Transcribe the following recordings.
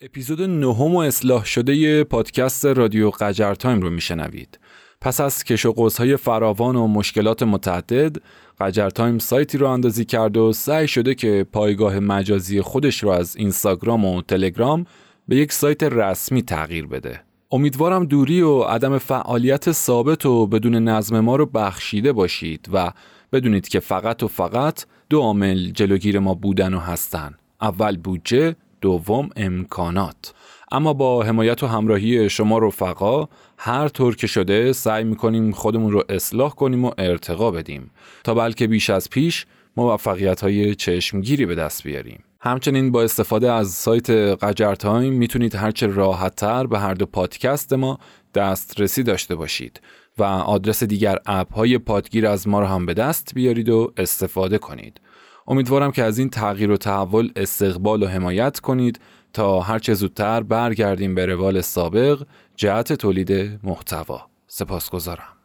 اپیزود نهم و اصلاح شده پادکست رادیو قجر تایم رو میشنوید. پس از کش و های فراوان و مشکلات متعدد، قجر تایم سایتی رو اندازی کرد و سعی شده که پایگاه مجازی خودش رو از اینستاگرام و تلگرام به یک سایت رسمی تغییر بده. امیدوارم دوری و عدم فعالیت ثابت و بدون نظم ما رو بخشیده باشید و بدونید که فقط و فقط دو عامل جلوگیر ما بودن و هستن. اول بودجه دوم امکانات. اما با حمایت و همراهی شما رفقا هر طور که شده سعی می‌کنیم خودمون رو اصلاح کنیم و ارتقا بدیم. تا بلکه بیش از پیش موفقیت های چشمگیری به دست بیاریم. همچنین با استفاده از سایت قجر تایم می‌تونید هرچه راحت تر به هر دو پادکست ما دسترسی داشته باشید و آدرس دیگر اپ های پادگیر از ما رو هم به دست بیارید و استفاده کنید. امیدوارم که از این تغییر و تحول استقبال و حمایت کنید تا هرچه زودتر برگردیم به روال سابق جهت تولید محتوا. سپاسگزارم.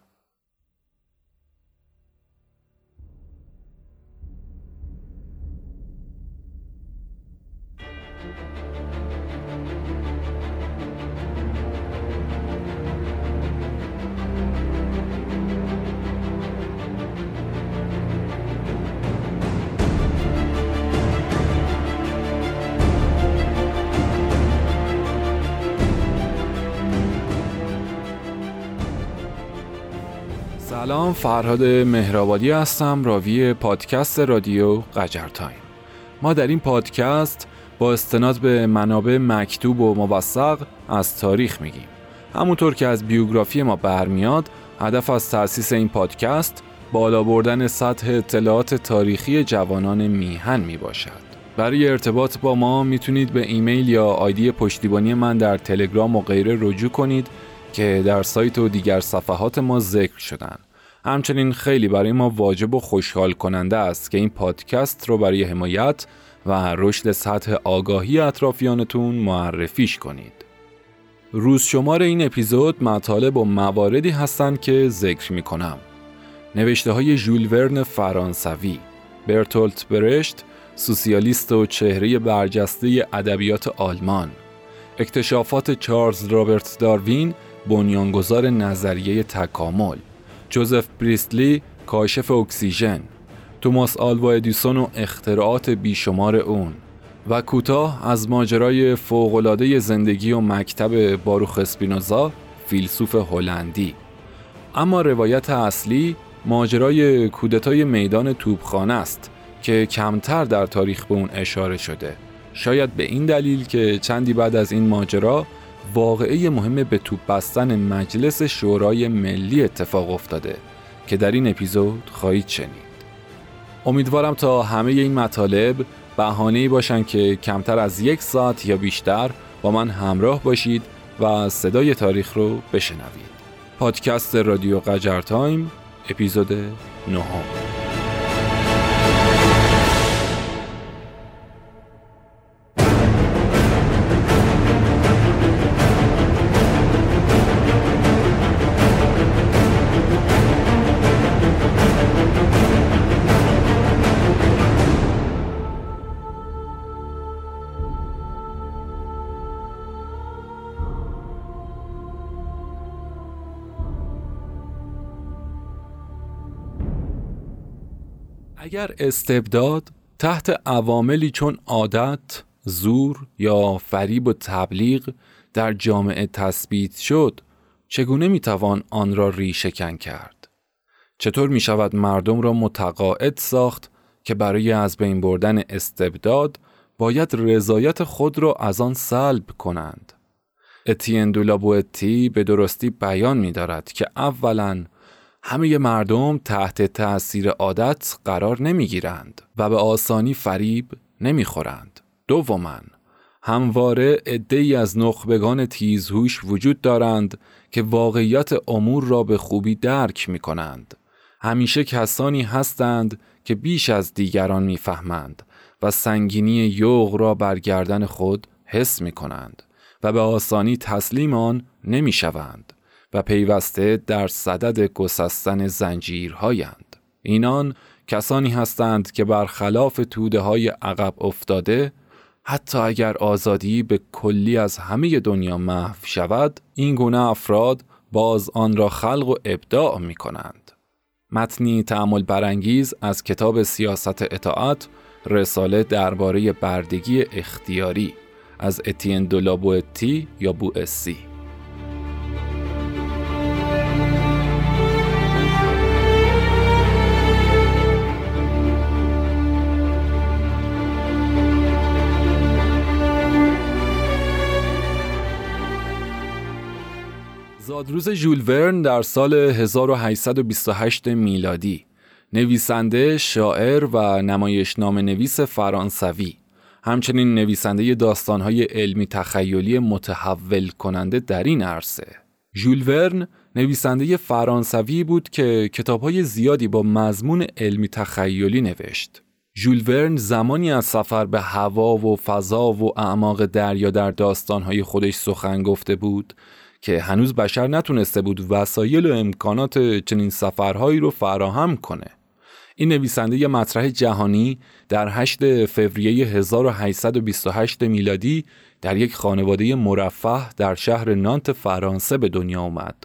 سلام فرهاد مهرآبادی هستم راوی پادکست رادیو قجر تایم. ما در این پادکست با استناد به منابع مکتوب و موثق از تاریخ میگیم. همونطور که از بیوگرافی ما برمیاد هدف از تأسیس این پادکست بالا بردن سطح اطلاعات تاریخی جوانان میهن می باشد. برای ارتباط با ما می‌تونید به ایمیل یا آیدی پشتیبانی من در تلگرام و غیره رجوع کنید که در سایت و دیگر صفحات ما ذکر شدن. همچنین خیلی برای ما واجب و خوشحال کننده است که این پادکست رو برای حمایت و رشد سطح آگاهی اطرافیانتون معرفیش کنید. روز شمار این اپیزود مطالب و مواردی هستند که ذکر می کنم. نوشته های ژول ورن فرانسوی، برتولت برشت، سوسیالیست و چهره برجسته ادبیات آلمان، اکتشافات چارلز رابرت داروین، بنیانگذار نظریه تکامل، جوزف بریستلی کاشف اکسیژن. توماس آلوا ادیسون و اختراعات بیشمار اون. و کوتاه از ماجرای فوقالعاده زندگی و مکتب باروخ اسپینوزا فیلسوف هلندی. اما روایت اصلی ماجرای کودتای میدان توبخانه است که کمتر در تاریخ به اون اشاره شده. شاید به این دلیل که چندی بعد از این ماجرا واقعه مهم به توپ بستن مجلس شورای ملی اتفاق افتاده که در این اپیزود خواهید شنید. امیدوارم تا همه این مطالب بهانه‌ای باشن که کمتر از یک ساعت یا بیشتر با من همراه باشید و صدای تاریخ رو بشنوید. پادکست رادیو قجر تایم اپیزود نهم. اگر استبداد تحت عواملی چون عادت، زور یا فریب و تبلیغ در جامعه تثبیت شد چگونه می‌توان آن را ریشهکن کرد؟ چطور می شود مردم را متقاعد ساخت که برای از بین بردن استبداد باید رضایت خود را از آن سلب کنند؟ اتین دولابوتی به درستی بیان می دارد که اولا همه مردم تحت تأثیر عادت قرار نمی گیرند و به آسانی فریب نمی خورند. دوما همواره ای از نخبگان تیزهوش وجود دارند که واقعیت امور را به خوبی درک می کنند. همیشه کسانی هستند که بیش از دیگران می‌فهمند و سنگینی یوغ را بر گردن خود حس می کنند و به آسانی تسلیم آن نمی شوند. و پیوسته در صدد گسستن زنجیرهایند. اینان کسانی هستند که برخلاف توده های عقب افتاده حتی اگر آزادی به کلی از همه دنیا محو شود این گونه افراد باز آن را خلق و ابداع می کنند. متنی تعمل برانگیز از کتاب سیاست اطاعت رساله درباره بردگی اختیاری از اتین دولابوتی یا بوئسی زادروز ژول ورن در سال 1828 میلادی. نویسنده، شاعر و نمایشنامه نویس فرانسوی. همچنین نویسنده داستانهای علمی تخیلی متحول کننده در این عرصه. ژول ورن نویسنده فرانسوی بود که کتابهای زیادی با مضمون علمی تخیلی نوشت. ژول ورن زمانی از سفر به هوا و فضا و اعماق دریا در داستانهای خودش سخن گفته بود که هنوز بشر نتونسته بود وسایل و امکانات چنین سفرهایی رو فراهم کنه. این نویسنده مطرح جهانی در 8 فوریه 1828 میلادی در یک خانواده مرفه در شهر نانت فرانسه به دنیا اومد.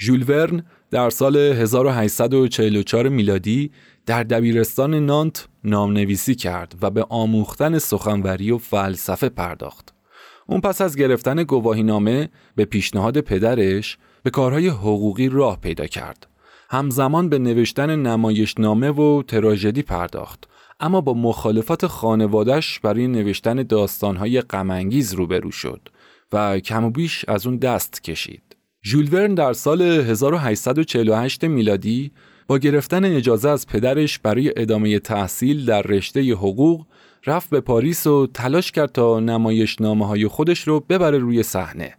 ژول ورن در سال 1844 میلادی در دبیرستان نانت نامنویسی کرد و به آموختن سخنوری و فلسفه پرداخت. اون پس از گرفتن گواهینامه به پیشنهاد پدرش به کارهای حقوقی راه پیدا کرد. همزمان به نوشتن نمایشنامه و تراژدی پرداخت اما با مخالفت خانوادش برای نوشتن داستانهای غمانگیز روبرو شد و کم و بیش از اون دست کشید. ژول ورن در سال 1848 میلادی با گرفتن اجازه از پدرش برای ادامه تحصیل در رشته حقوق رفت به پاریس و تلاش کرد تا نمایش نامه های خودش رو ببره روی صحنه.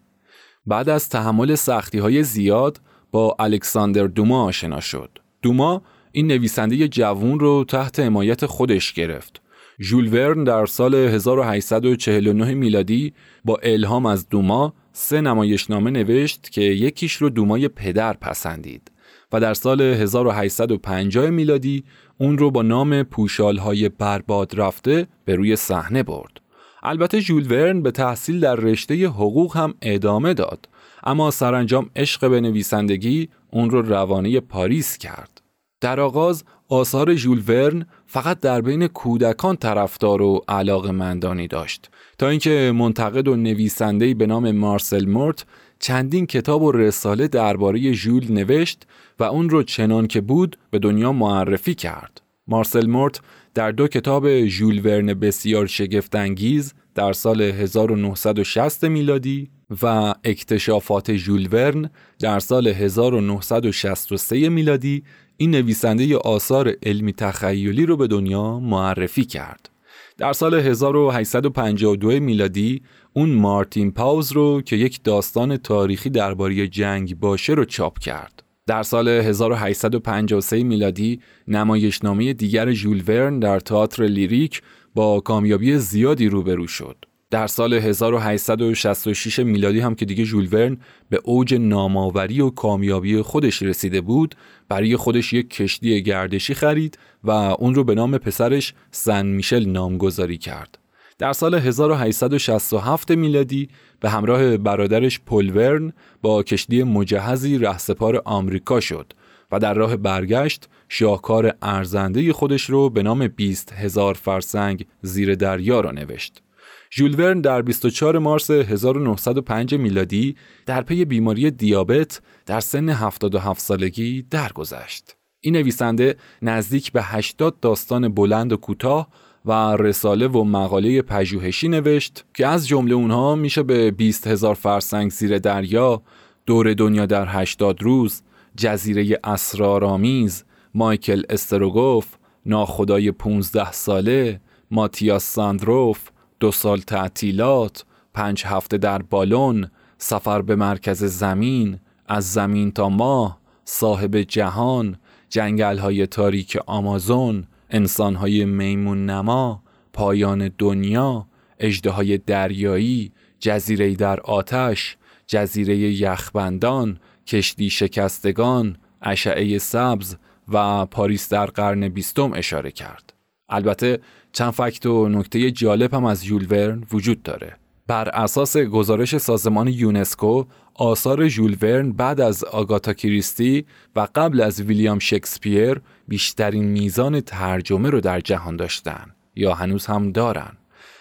بعد از تحمل سختی های زیاد با الکساندر دوما آشنا شد. دوما این نویسنده جوون رو تحت حمایت خودش گرفت. ژول ورن در سال 1849 میلادی با الهام از دوما سه نمایشنامه نوشت که یکیش رو دومای پدر پسندید و در سال 1850 میلادی اون رو با نام پوشالهای برباد رفته به روی صحنه برد. البته ژول ورن به تحصیل در رشته حقوق هم ادامه داد اما سرانجام عشق به نویسندگی اون رو روانه پاریس کرد. در آغاز آثار ژول ورن فقط در بین کودکان طرفدار و علاقه مندانی داشت تا اینکه منتقد و نویسنده‌ای به نام مارسل مورت چندین کتاب و رساله درباره ژول نوشت و اون رو چنان که بود به دنیا معرفی کرد. مارسل مورت در دو کتاب ژول ورن بسیار شگفتانگیز در سال 1960 میلادی و اکتشافات ژول ورن در سال 1963 میلادی این نویسنده آثار علمی تخیلی رو به دنیا معرفی کرد. در سال 1852 میلادی اون مارتین پاوز رو که یک داستان تاریخی درباره جنگ باشه رو چاپ کرد. در سال 1853 میلادی نمایشنامه دیگر ژول ورن در تئاتر لیریک با کامیابی زیادی روبرو شد. در سال 1866 میلادی هم که دیگه ژول ورن به اوج نامآوری و کامیابی خودش رسیده بود برای خودش یک کشتی گردشی خرید و اون رو به نام پسرش سن میشل نامگذاری کرد در سال 1867 میلادی به همراه برادرش پولورن با کشتی مجهزی رهسپار آمریکا شد و در راه برگشت شاهکار ارزنده خودش رو به نام 20 هزار فرسنگ زیر دریا را نوشت. ژول ورن در 24 مارس 1905 میلادی در پی بیماری دیابت در سن 77 سالگی درگذشت. این نویسنده نزدیک به 80 داستان بلند و کوتاه و رساله و مقاله پژوهشی نوشت که از جمله اونها میشه به 20 هزار فرسنگ زیر دریا، دور دنیا در 80 روز، جزیره اسرارآمیز، مایکل استروگوف، ناخدای 15 ساله، ماتیاس ساندروف، دو سال تعطیلات، پنج هفته در بالون، سفر به مرکز زمین، از زمین تا ماه، صاحب جهان، جنگل های تاریک آمازون، انسان های میمون نما، پایان دنیا، اجده دریایی، جزیره در آتش، جزیره یخبندان، کشتی شکستگان، اشعه سبز و پاریس در قرن بیستم اشاره کرد. البته چند فکت و نکته جالب هم از ژول ورن وجود داره. بر اساس گزارش سازمان یونسکو آثار ژول ورن بعد از آگاتا کریستی و قبل از ویلیام شکسپیر بیشترین میزان ترجمه رو در جهان داشتن یا هنوز هم دارن.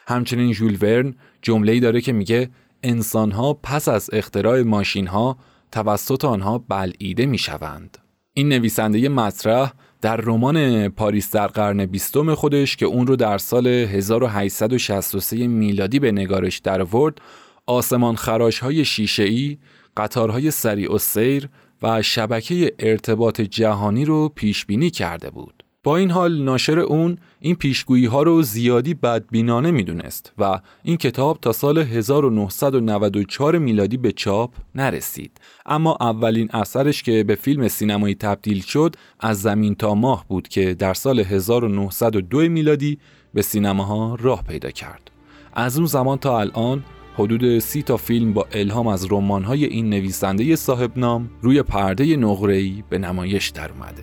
همچنین ژول ورن جمله‌ای داره که میگه انسانها پس از اختراع ماشینها توسط آنها بلعیده می‌شوند. این نویسنده مطرح در رمان پاریس در قرن بیستم خودش که اون رو در سال 1863 میلادی به نگارش در ورد آسمان خراش های شیشه ای، قطارهای سریع و سیر و شبکه ارتباط جهانی رو پیش بینی کرده بود. با این حال ناشر اون این پیشگویی ها رو زیادی بدبینانه می‌دونست و این کتاب تا سال 1994 میلادی به چاپ نرسید اما اولین اثرش که به فیلم سینمایی تبدیل شد از زمین تا ماه بود که در سال 1902 میلادی به سینماها راه پیدا کرد از اون زمان تا الان حدود سی تا فیلم با الهام از رمان‌های این نویسنده صاحب نام روی پرده نقره‌ای به نمایش در اومده.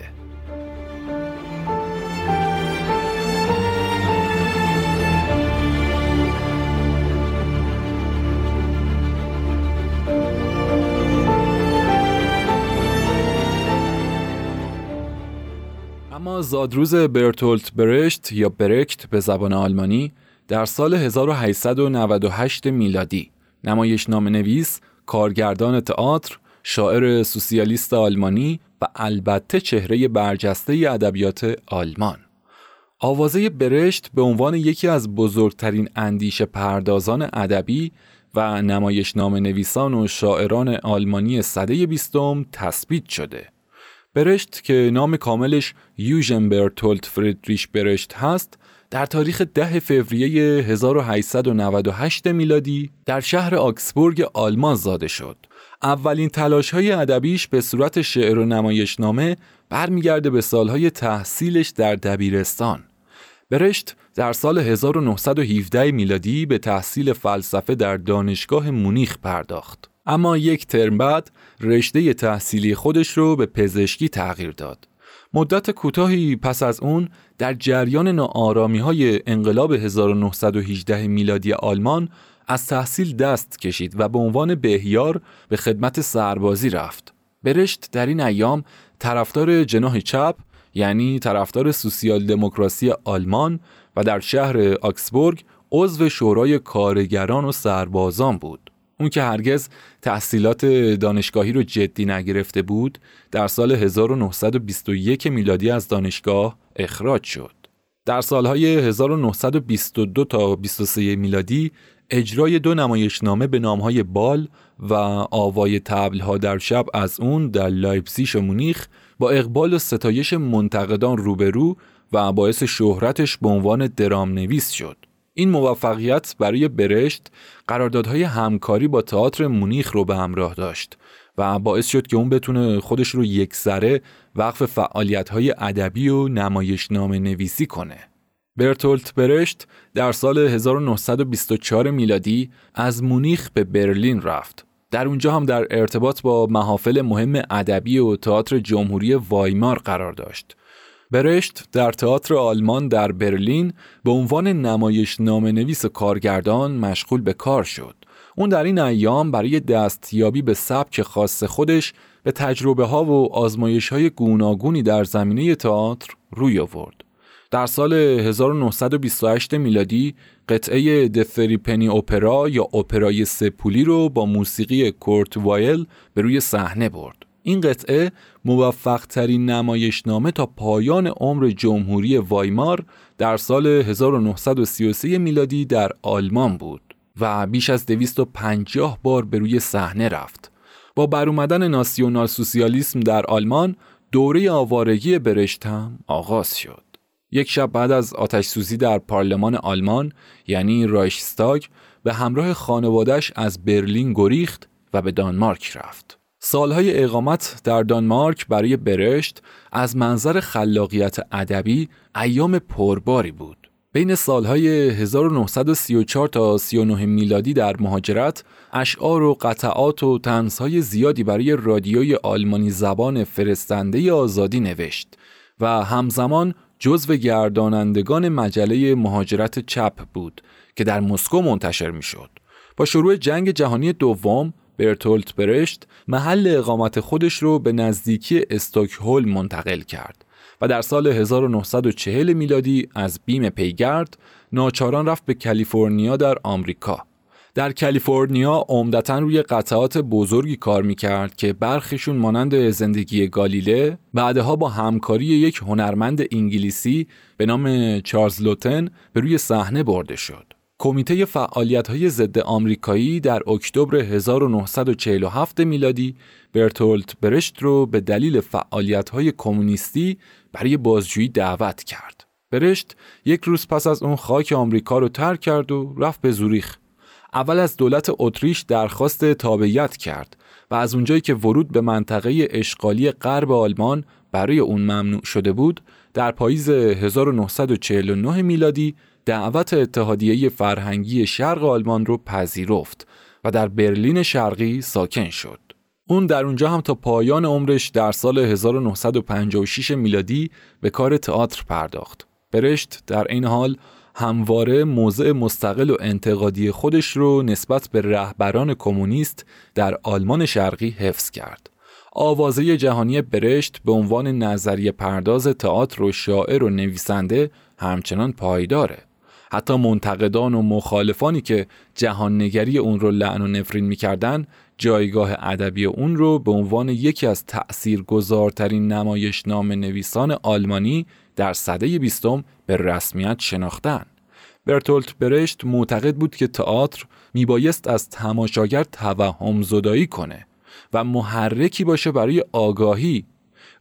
اما زادروز برتولت برشت یا برکت به زبان آلمانی در سال 1898 میلادی نمایش نام نویس، کارگردان تئاتر، شاعر سوسیالیست آلمانی و البته چهره برجسته ادبیات آلمان. آوازه برشت به عنوان یکی از بزرگترین اندیشه پردازان ادبی و نمایش نام نویسان و شاعران آلمانی صده بیستم تثبیت شده. برشت که نام کاملش یوژن برتولت فریدریش برشت هست در تاریخ ده فوریه 1898 میلادی در شهر آکسبورگ آلمان زاده شد. اولین تلاش های ادبیش به صورت شعر و نمایشنامه برمیگرده به سالهای تحصیلش در دبیرستان. برشت در سال 1917 میلادی به تحصیل فلسفه در دانشگاه مونیخ پرداخت. اما یک ترم بعد رشته تحصیلی خودش رو به پزشکی تغییر داد. مدت کوتاهی پس از اون در جریان ناآرامی های انقلاب 1918 میلادی آلمان از تحصیل دست کشید و به عنوان بهیار به خدمت سربازی رفت. برشت در این ایام طرفدار جناح چپ یعنی طرفدار سوسیال دموکراسی آلمان و در شهر آکسبورگ عضو شورای کارگران و سربازان بود. اون که هرگز تحصیلات دانشگاهی رو جدی نگرفته بود در سال 1921 میلادی از دانشگاه اخراج شد. در سالهای 1922 تا 23 میلادی اجرای دو نمایشنامه به نامهای بال و آوای تبلها در شب از اون در لایپزیش و مونیخ با اقبال و ستایش منتقدان روبرو و باعث شهرتش به عنوان درام نویس شد. این موفقیت برای برشت قراردادهای همکاری با تئاتر مونیخ رو به همراه داشت و باعث شد که اون بتونه خودش رو یک سره وقف فعالیت‌های ادبی و نمایشنامه نویسی کنه. برتولت برشت در سال 1924 میلادی از مونیخ به برلین رفت. در اونجا هم در ارتباط با محافل مهم ادبی و تئاتر جمهوری وایمار قرار داشت برشت در تئاتر آلمان در برلین به عنوان نمایش نام نویس کارگردان مشغول به کار شد. اون در این ایام برای دستیابی به سبک خاص خودش به تجربه ها و آزمایش های گوناگونی در زمینه تئاتر روی آورد. در سال 1928 میلادی قطعه دفری پنی اپرا یا اپرای سپولی رو با موسیقی کورت وایل به روی صحنه برد. این قطعه موفق ترین نمایشنامه تا پایان عمر جمهوری وایمار در سال 1933 میلادی در آلمان بود و بیش از 250 بار به روی صحنه رفت. با برومدن ناسیونال سوسیالیسم در آلمان دوره آوارگی برشت هم آغاز شد. یک شب بعد از آتش سوزی در پارلمان آلمان یعنی رایشستاگ به همراه خانوادش از برلین گریخت و به دانمارک رفت. سالهای اقامت در دانمارک برای برشت از منظر خلاقیت ادبی ایام پرباری بود. بین سالهای 1934 تا 39 میلادی در مهاجرت اشعار و قطعات و تنزهای زیادی برای رادیوی آلمانی زبان فرستنده آزادی نوشت و همزمان جزو گردانندگان مجله مهاجرت چپ بود که در مسکو منتشر می‌شد. با شروع جنگ جهانی دوم برتولت برشت محل اقامت خودش رو به نزدیکی استوکهولم منتقل کرد و در سال 1940 میلادی از بیم پیگرد ناچاران رفت به کالیفرنیا در آمریکا. در کالیفرنیا عمدتا روی قطعات بزرگی کار می‌کرد که برخشون مانند زندگی گالیله بعدها با همکاری یک هنرمند انگلیسی به نام چارلز لوتن به روی صحنه برده شد. کمیته فعالیت های ضد آمریکایی در اکتبر 1947 میلادی برتولت برشت رو به دلیل فعالیت های کمونیستی برای بازجویی دعوت کرد. برشت یک روز پس از اون خاک آمریکا رو ترک کرد و رفت به زوریخ. اول از دولت اتریش درخواست تابعیت کرد و از اونجایی که ورود به منطقه اشغالی غرب آلمان برای اون ممنوع شده بود در پاییز 1949 میلادی دعوت اتحادیه فرهنگی شرق آلمان رو پذیرفت و در برلین شرقی ساکن شد. اون در اونجا هم تا پایان عمرش در سال 1956 میلادی به کار تئاتر پرداخت. برشت در این حال همواره موضع مستقل و انتقادی خودش رو نسبت به رهبران کمونیست در آلمان شرقی حفظ کرد. آوازه جهانی برشت به عنوان نظریه پرداز تئاتر و شاعر و نویسنده همچنان پایداره. حتی منتقدان و مخالفانی که جهان نگری اون رو لعن و نفرین می‌کردن جایگاه ادبی اون رو به عنوان یکی از تأثیرگذارترین نام نویسان آلمانی در صده بیستم به رسمیت شناختن. برتولت برشت معتقد بود که تئاتر میبایست از تماشاگر توهم زدایی کنه و محرکی باشه برای آگاهی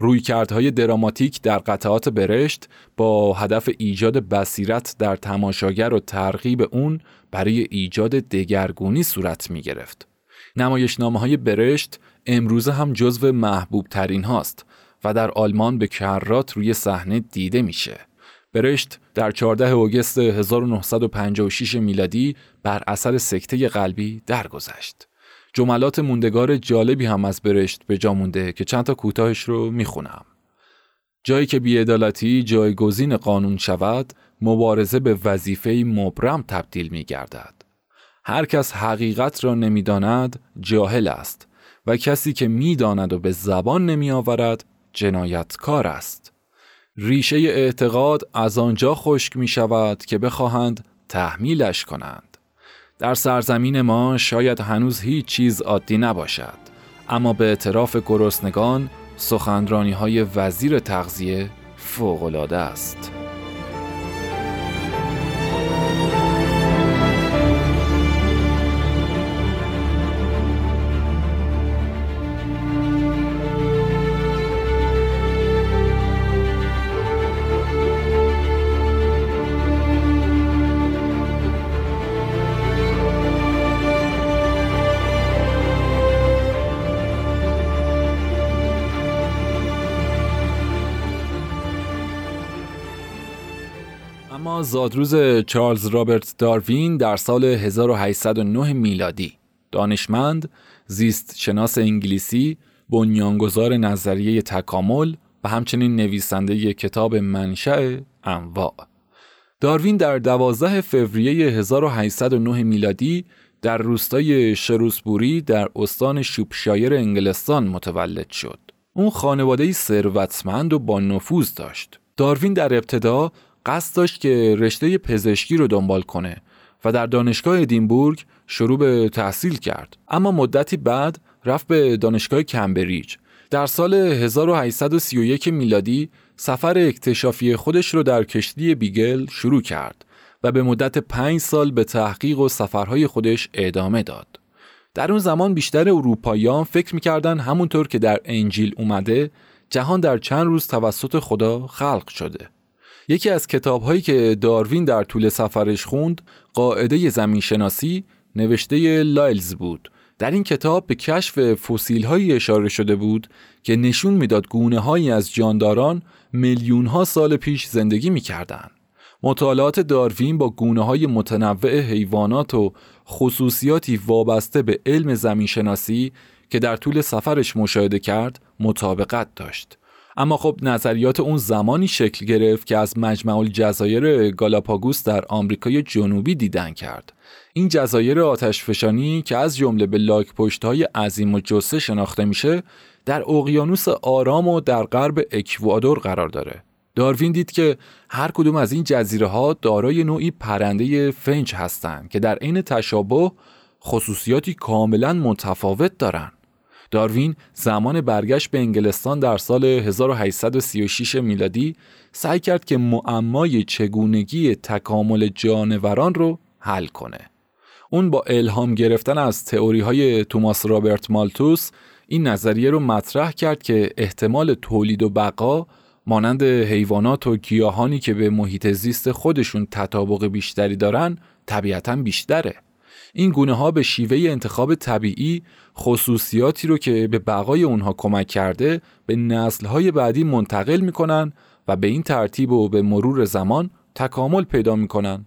رویکردهای دراماتیک در قطعات برشت با هدف ایجاد بصیرت در تماشاگر و ترغیب اون برای ایجاد دگرگونی صورت می گرفت. نمایشنامه های برشت امروزه هم جزو محبوب ترین هاست و در آلمان به کرات روی صحنه دیده میشه. برشت در 14 اوگست 1956 میلادی بر اثر سکته قلبی درگذشت. جملات موندگار جالبی هم از برشت به جا مونده که چند تا کوتاهش رو می‌خونم. جایی که بیعدالتی جایگزین قانون شود مبارزه به وظیفه مبرم تبدیل می گردد. هر کس حقیقت را نمی‌داند جاهل است و کسی که می‌داند و به زبان نمی آورد جنایتکار است. ریشه اعتقاد از آنجا خشک می شود که بخواهند تحمیلش کنند. در سرزمین ما شاید هنوز هیچ چیز عادی نباشد اما به اعتراف گرسنگان سخنرانی های وزیر تغذیه فوقالعاده است. زادروز چارلز رابرت داروین در سال 1809 میلادی دانشمند، زیست شناس انگلیسی، بنیانگذار نظریه تکامل و همچنین نویسنده کتاب منشأ انواع داروین در 12 فوریه 1809 میلادی در روستای شروسبوری در استان شوپشایر انگلستان متولد شد. اون خانواده ثروتمند و با نفوذ داشت. داروین در ابتدا قصد داشت که رشته پزشکی رو دنبال کنه و در دانشگاه ادینبورگ شروع به تحصیل کرد اما مدتی بعد رفت به دانشگاه کمبریج در سال 1831 میلادی سفر اکتشافی خودش رو در کشتی بیگل شروع کرد و به مدت پنج سال به تحقیق و سفرهای خودش ادامه داد. در اون زمان بیشتر اروپاییان فکر می‌کردن همونطور که در انجیل اومده جهان در چند روز توسط خدا خلق شده. یکی از کتابهایی که داروین در طول سفرش خوند قاعده زمین شناسی نوشته لایلز بود در این کتاب به کشف فسیل هایی اشاره شده بود که نشون می‌داد گونه هایی از جانداران میلیون ها سال پیش زندگی می‌کردند. مطالعات داروین با گونه های متنوع حیوانات و خصوصیاتی وابسته به علم زمین شناسی که در طول سفرش مشاهده کرد مطابقت داشت. اما خب نظریات اون زمانی شکل گرفت که از مجمع الجزایر گالاپاگوس در آمریکای جنوبی دیدن کرد این جزایر آتشفشانی که از جمله به لاک های عظیم و جسه شناخته میشه در اقیانوس آرام و در غرب اکوادور قرار داره داروین دید که هر کدوم از این جزیره ها دارای نوعی پرنده فنج هستند که در عین تشابه خصوصیاتی کاملا متفاوت دارند. داروین زمان برگشت به انگلستان در سال 1836 میلادی سعی کرد که معمای چگونگی تکامل جانوران رو حل کنه. اون با الهام گرفتن از تئوری های توماس رابرت مالتوس این نظریه رو مطرح کرد که احتمال تولید و بقا مانند حیوانات و گیاهانی که به محیط زیست خودشون تطابق بیشتری دارن طبیعتا بیشتره. این گونه ها به شیوه انتخاب طبیعی خصوصیاتی رو که به بقای اونها کمک کرده به نسل های بعدی منتقل می‌کنن و به این ترتیب و به مرور زمان تکامل پیدا می‌کنن.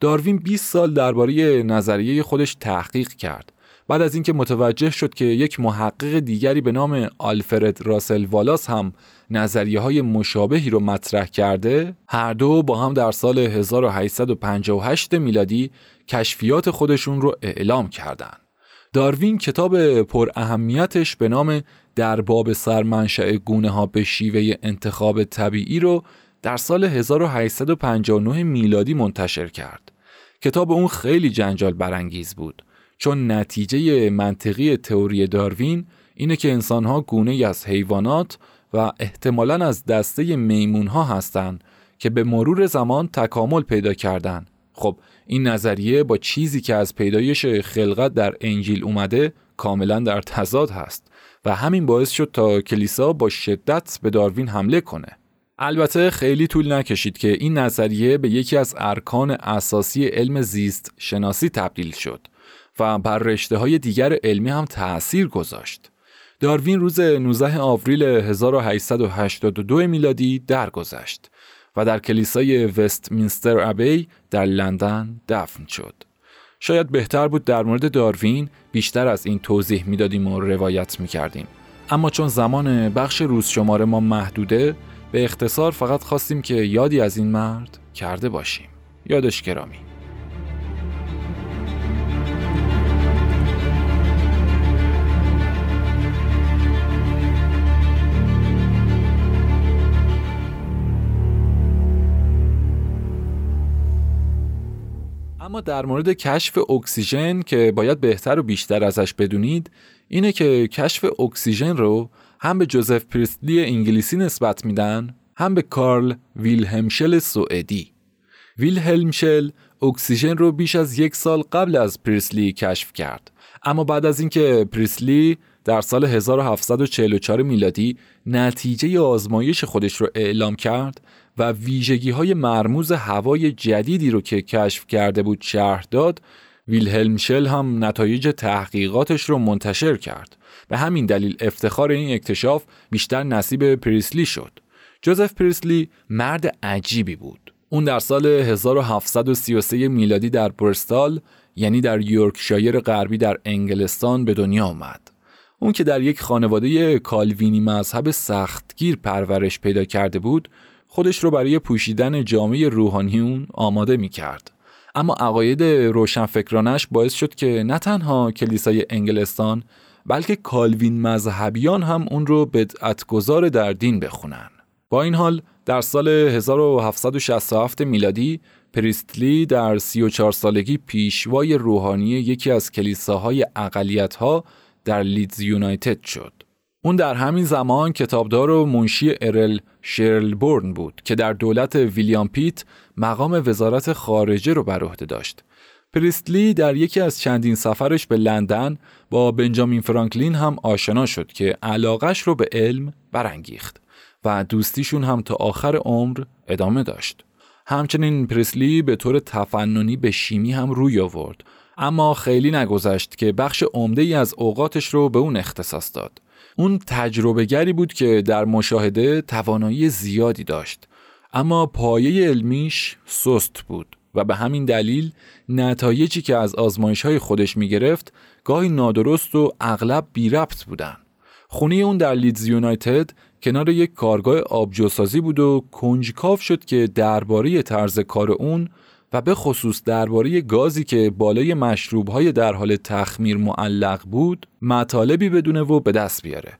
داروین 20 سال درباره نظریه خودش تحقیق کرد. بعد از اینکه متوجه شد که یک محقق دیگری به نام آلفرد راسل والاس هم نظریه های مشابهی رو مطرح کرده هر دو با هم در سال 1858 میلادی کشفیات خودشون رو اعلام کردند. داروین کتاب پر اهمیتش به نام در باب سرمنشأ گونه ها به شیوه انتخاب طبیعی رو در سال 1859 میلادی منتشر کرد. کتاب اون خیلی جنجال برانگیز بود چون نتیجه منطقی تئوری داروین اینه که انسانها گونه از حیوانات و احتمالا از دسته میمون ها هستند که به مرور زمان تکامل پیدا کردند. خب این نظریه با چیزی که از پیدایش خلقت در انجیل اومده کاملا در تضاد هست و همین باعث شد تا کلیسا با شدت به داروین حمله کنه. البته خیلی طول نکشید که این نظریه به یکی از ارکان اساسی علم زیست شناسی تبدیل شد و بر رشته های دیگر علمی هم تأثیر گذاشت. داروین روز 19 آوریل 1882 میلادی درگذشت و در کلیسای وستمینستر ابی در لندن دفن شد. شاید بهتر بود در مورد داروین بیشتر از این توضیح می‌دادیم و روایت می‌کردیم. اما چون زمان بخش روز شماره ما محدوده به اختصار فقط خواستیم که یادی از این مرد کرده باشیم. یادش گرامی. اما در مورد کشف اکسیژن که باید بهتر و بیشتر ازش بدونید اینه که کشف اکسیژن رو هم به جوزف پریستلی انگلیسی نسبت میدن هم به کارل ویلهلم شل سوئدی. ویلهلم شل اکسیژن رو بیش از یک سال قبل از پریستلی کشف کرد. اما بعد از اینکه پریستلی در سال 1744 میلادی نتیجه آزمایش خودش رو اعلام کرد و ویژگی های مرموز هوای جدیدی رو که کشف کرده بود شرح داد ویلهلم شل هم نتایج تحقیقاتش رو منتشر کرد. به همین دلیل افتخار این اکتشاف بیشتر نصیب پریستلی شد. جوزف پریسلی مرد عجیبی بود. اون در سال 1733 میلادی در برستال یعنی در یورکشایر غربی در انگلستان به دنیا آمد. اون که در یک خانواده کالوینی مذهب سختگیر پرورش پیدا کرده بود خودش رو برای پوشیدن جامعه روحانیون آماده می کرد. اما عقاید روشنفکرانش باعث شد که نه تنها کلیسای انگلستان بلکه کالوین مذهبیان هم اون رو بدعتگذار در دین بخونن. با این حال در سال 1767 میلادی پریستلی در 34 سالگی پیشوای روحانی یکی از کلیساهای اقلیت ها در لیدز یونایتد شد. اون در همین زمان کتابدار و منشی ارل شرلبورن بود که در دولت ویلیام پیت مقام وزارت خارجه رو بر عهده داشت. پریستلی در یکی از چندین سفرش به لندن با بنجامین فرانکلین هم آشنا شد که علاقش رو به علم برانگیخت و دوستیشون هم تا آخر عمر ادامه داشت. همچنین پریسلی به طور تفننی به شیمی هم روی آورد اما خیلی نگذشت که بخش عمده ای از اوقاتش رو به اون اختصاص داد. اون تجربه گری بود که در مشاهده توانایی زیادی داشت اما پایه علمیش سست بود و به همین دلیل نتایجی که از آزمایش های خودش می گرفت گاهی نادرست و اغلب بی ربط بودن. خونه اون در لیدز یونایتد کنار یک کارگاه آبجوسازی بود و کنجکاو شد که درباره طرز کار اون و به خصوص درباره گازی که بالای مشروب های در حال تخمیر معلق بود مطالبی بدونه و به دست بیاره.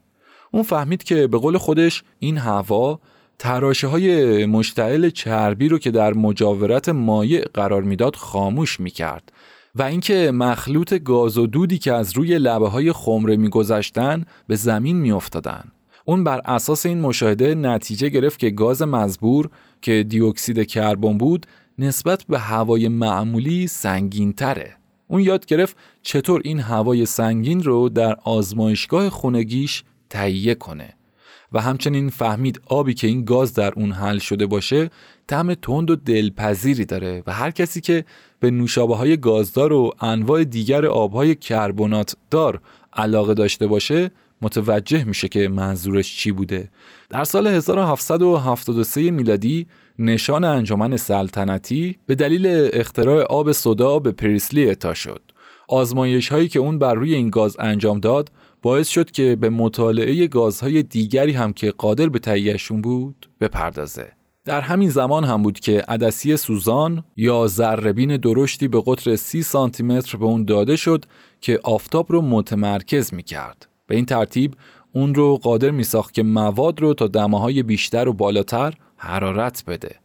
اون فهمید که به قول خودش این هوا تراشه های مشتعل چربی رو که در مجاورت مایع قرار می‌داد خاموش می‌کرد و اینکه مخلوط گاز و دودی که از روی لبه های خمره میگذشتن به زمین میافتادن. اون بر اساس این مشاهده نتیجه گرفت که گاز مزبور که دیوکسید کربن بود نسبت به هوای معمولی سنگین تره. اون یاد گرفت چطور این هوای سنگین رو در آزمایشگاه خونگیش تهیه کنه و همچنین فهمید آبی که این گاز در اون حل شده باشه طعم تند و دلپذیری داره و هر کسی که به نوشابه های گازدار و انواع دیگر آبهای کربنات دار علاقه داشته باشه متوجه میشه که منظورش چی بوده در سال 1773 میلادی نشان انجمن سلطنتی به دلیل اختراع آب سودا به پریسلی اعطا شد آزمایش هایی که اون بر روی این گاز انجام داد باعث شد که به مطالعه گازهای دیگری هم که قادر به تهیهشون بود بپردازه در همین زمان هم بود که عدسی سوزان یا ذربین درشتی به قطر 30 سانتی متر به اون داده شد که آفتاب رو متمرکز می کرد. به این ترتیب اون رو قادر می ساخت که مواد رو تا دماهای بیشتر و بالاتر حرارت بده.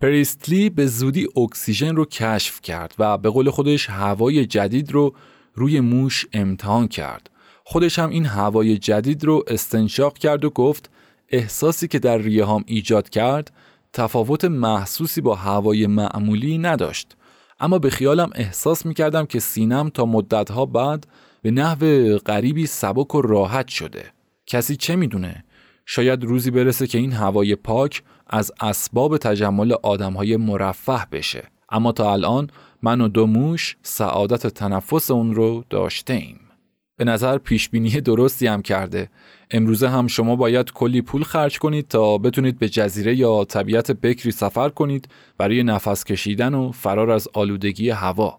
پریستلی به زودی اکسیژن رو کشف کرد و به قول خودش هوای جدید رو روی موش امتحان کرد. خودش هم این هوای جدید رو استنشاق کرد و گفت احساسی که در ریه هم ایجاد کرد تفاوت محسوسی با هوای معمولی نداشت اما به خیالم احساس می کردم که سینم تا مدتها بعد به نحو غریبی سبک و راحت شده کسی چه می‌دونه شاید روزی برسه که این هوای پاک از اسباب تجمل آدمهای مرفه بشه. اما تا الان من و دو موش سعادت تنفس اون رو داشته ایم. به نظر پیش بینی درستی هم کرده. امروزه هم شما باید کلی پول خرج کنید تا بتونید به جزیره یا طبیعت بکری سفر کنید برای نفس کشیدن و فرار از آلودگی هوا.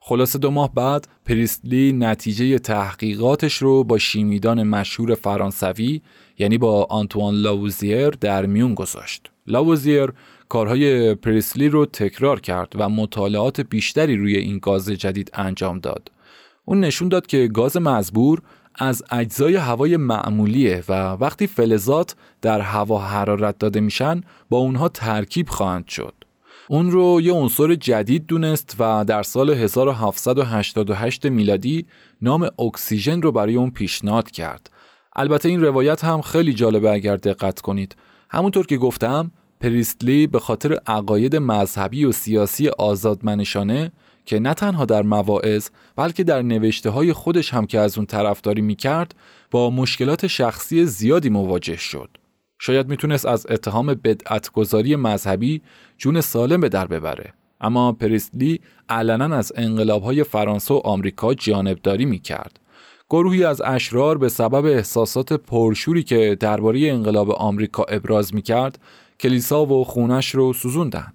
خلاصه دو ماه بعد پریستلی نتیجه تحقیقاتش رو با شیمیدان مشهور فرانسوی یعنی با آنتوان لاوزیر در میون گذاشت. لاوزیر کارهای پریسلی رو تکرار کرد و مطالعات بیشتری روی این گاز جدید انجام داد. اون نشون داد که گاز مزبور از اجزای هوای معمولیه و وقتی فلزات در هوا حرارت داده میشن با اونها ترکیب خواهند شد. اون رو یه عنصر جدید دونست و در سال 1788 میلادی نام اکسیژن رو برای اون پیشنهاد کرد. البته این روایت هم خیلی جالبه اگر دقت کنید. همونطور که گفتم پریستلی به خاطر عقاید مذهبی و سیاسی آزادمنشانه که نه تنها در مواعظ بلکه در نوشته های خودش هم که از اون طرفداری می‌کرد با مشکلات شخصی زیادی مواجه شد. شاید می‌تونست از اتهام بدعتگذاری مذهبی جون سالم به در ببره. اما پریستلی علنا از های فرانسه و آمریکا جانبداری می‌کرد. گروهی از اشرار به سبب احساسات پرشوری که درباره انقلاب آمریکا ابراز می‌کرد کلیسا و خونش رو سوزوندن.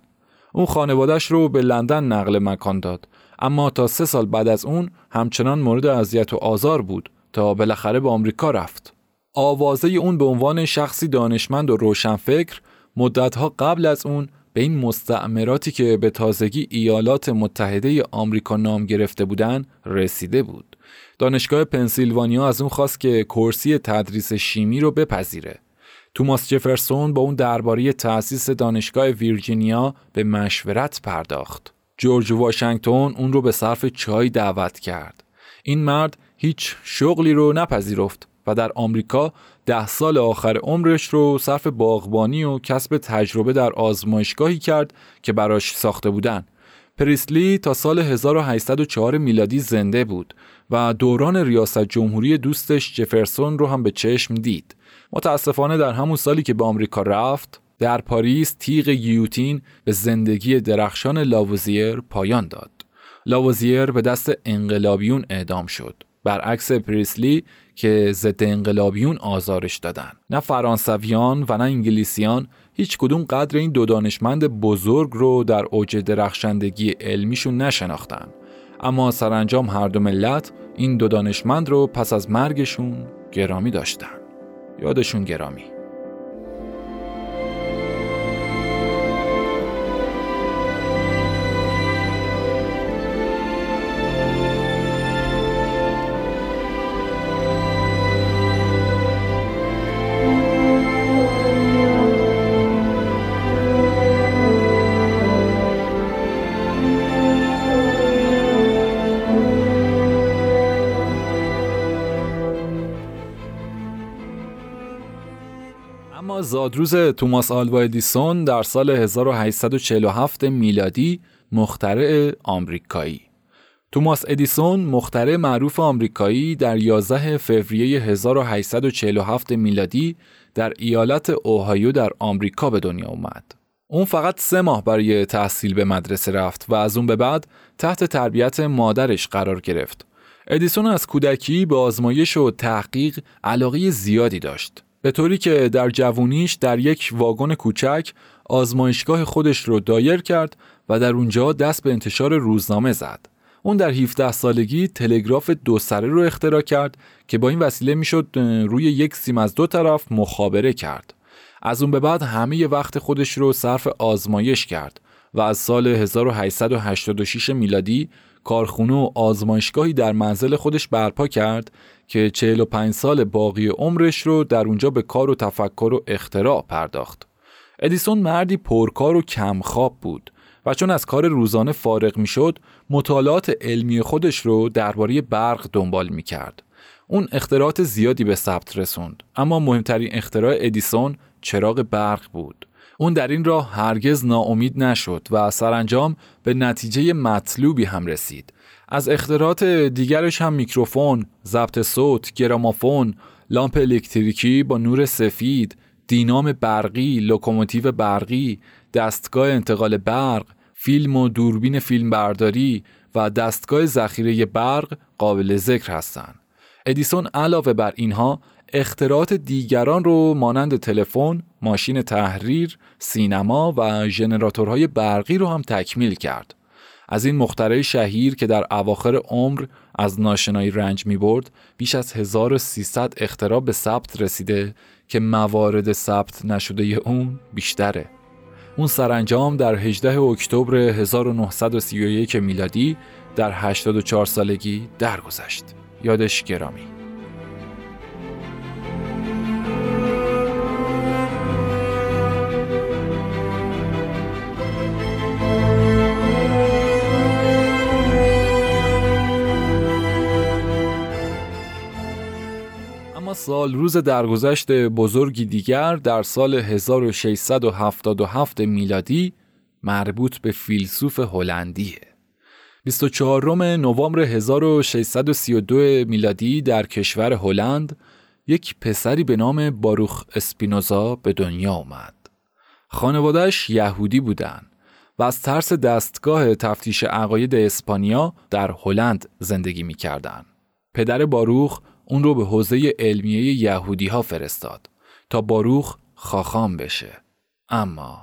اون خانوادش رو به لندن نقل مکان داد اما تا سه سال بعد از اون همچنان مورد اذیت و آزار بود تا بالاخره به آمریکا رفت. آوازه اون به عنوان شخصی دانشمند و روشنفکر مدتها قبل از اون به این مستعمراتی که به تازگی ایالات متحده آمریکا نام گرفته بودن رسیده بود. دانشگاه پنسیلوانیا از اون خواست که کرسی تدریس شیمی رو بپذیره. توماس جفرسون با اون درباره تأسیس دانشگاه ویرجینیا به مشورت پرداخت. جورج واشنگتن اون رو به صرف چای دعوت کرد. این مرد هیچ شغلی رو نپذیرفت و در آمریکا ده سال آخر عمرش رو صرف باغبانی و کسب تجربه در آزمایشگاهی کرد که براش ساخته بودن. پریسلی تا سال 1804 میلادی زنده بود و دوران ریاست جمهوری دوستش جفرسون رو هم به چشم دید. متاسفانه در همون سالی که به آمریکا رفت در پاریس تیغ گیوتین به زندگی درخشان لاوزیر پایان داد. لاوزیر به دست انقلابیون اعدام شد. برعکس پریسلی که ضد انقلابیون آزارش دادن. نه فرانسویان و نه انگلیسیان هیچ کدوم قدر این دو دانشمند بزرگ رو در اوج درخشندگی علمیشون نشناختن. اما سرانجام هر دو ملت این دو دانشمند رو پس از مرگشون گرامی داشتن. یادشون گرامی زادروز توماس آلوا ادیسون در سال 1847 میلادی مخترع آمریکایی توماس ادیسون مخترع معروف آمریکایی در 11 فوریه 1847 میلادی در ایالت اوهایو در آمریکا به دنیا اومد. اون فقط سه ماه برای تحصیل به مدرسه رفت و از اون به بعد تحت تربیت مادرش قرار گرفت. ادیسون از کودکی به آزمایش و تحقیق علاقه زیادی داشت. به طوری که در جوونیش در یک واگن کوچک آزمایشگاه خودش رو دایر کرد و در اونجا دست به انتشار روزنامه زد. اون در 17 سالگی تلگراف دو سره رو اختراع کرد که با این وسیله می‌شد روی یک سیم از دو طرف مخابره کرد. از اون به بعد همه وقت خودش رو صرف آزمایش کرد و از سال 1886 میلادی کارخونه و آزمایشگاهی در منزل خودش برپا کرد که 45 سال باقی عمرش رو در اونجا به کار و تفکر و اختراع پرداخت. ادیسون مردی پرکار و کمخواب بود و چون از کار روزانه فارغ می‌شد مطالعات علمی خودش رو درباره برق دنبال می کرد. اون اختراعات زیادی به ثبت رسوند اما مهمترین اختراع ادیسون چراغ برق بود. اون در این راه هرگز ناامید نشد و سرانجام به نتیجه مطلوبی هم رسید. از اختراعات دیگرش هم میکروفون، ضبط صوت، گرامافون، لامپ الکتریکی با نور سفید، دینام برقی، لوکوموتیو برقی، دستگاه انتقال برق، فیلم و دوربین فیلمبرداری و دستگاه ذخیره برق قابل ذکر هستند. ادیسون علاوه بر اینها اختراعات دیگران رو مانند تلفن، ماشین تحریر، سینما و ژنراتورهای برقی رو هم تکمیل کرد. از این مخترع شهیر که در اواخر عمر از ناشنایی رنج می برد بیش از 1300 اختراع به ثبت رسیده که موارد ثبت نشده اون بیشتره. اون سرانجام در 18 اکتبر 1931 میلادی در 84 سالگی درگذشت. یادش گرامی. سال روز درگذشت بزرگی دیگر در سال 1677 میلادی مربوط به فیلسوف هلندیه. 24 نوامبر 1632 میلادی در کشور هلند یک پسری به نام باروخ اسپینوزا به دنیا آمد. خانوادهش یهودی بودند و از ترس دستگاه تفتیش عقاید اسپانیا در هلند زندگی می پدر باروخ اون رو به حوزه علمیه یهودی ها فرستاد تا باروخ خاخام بشه. اما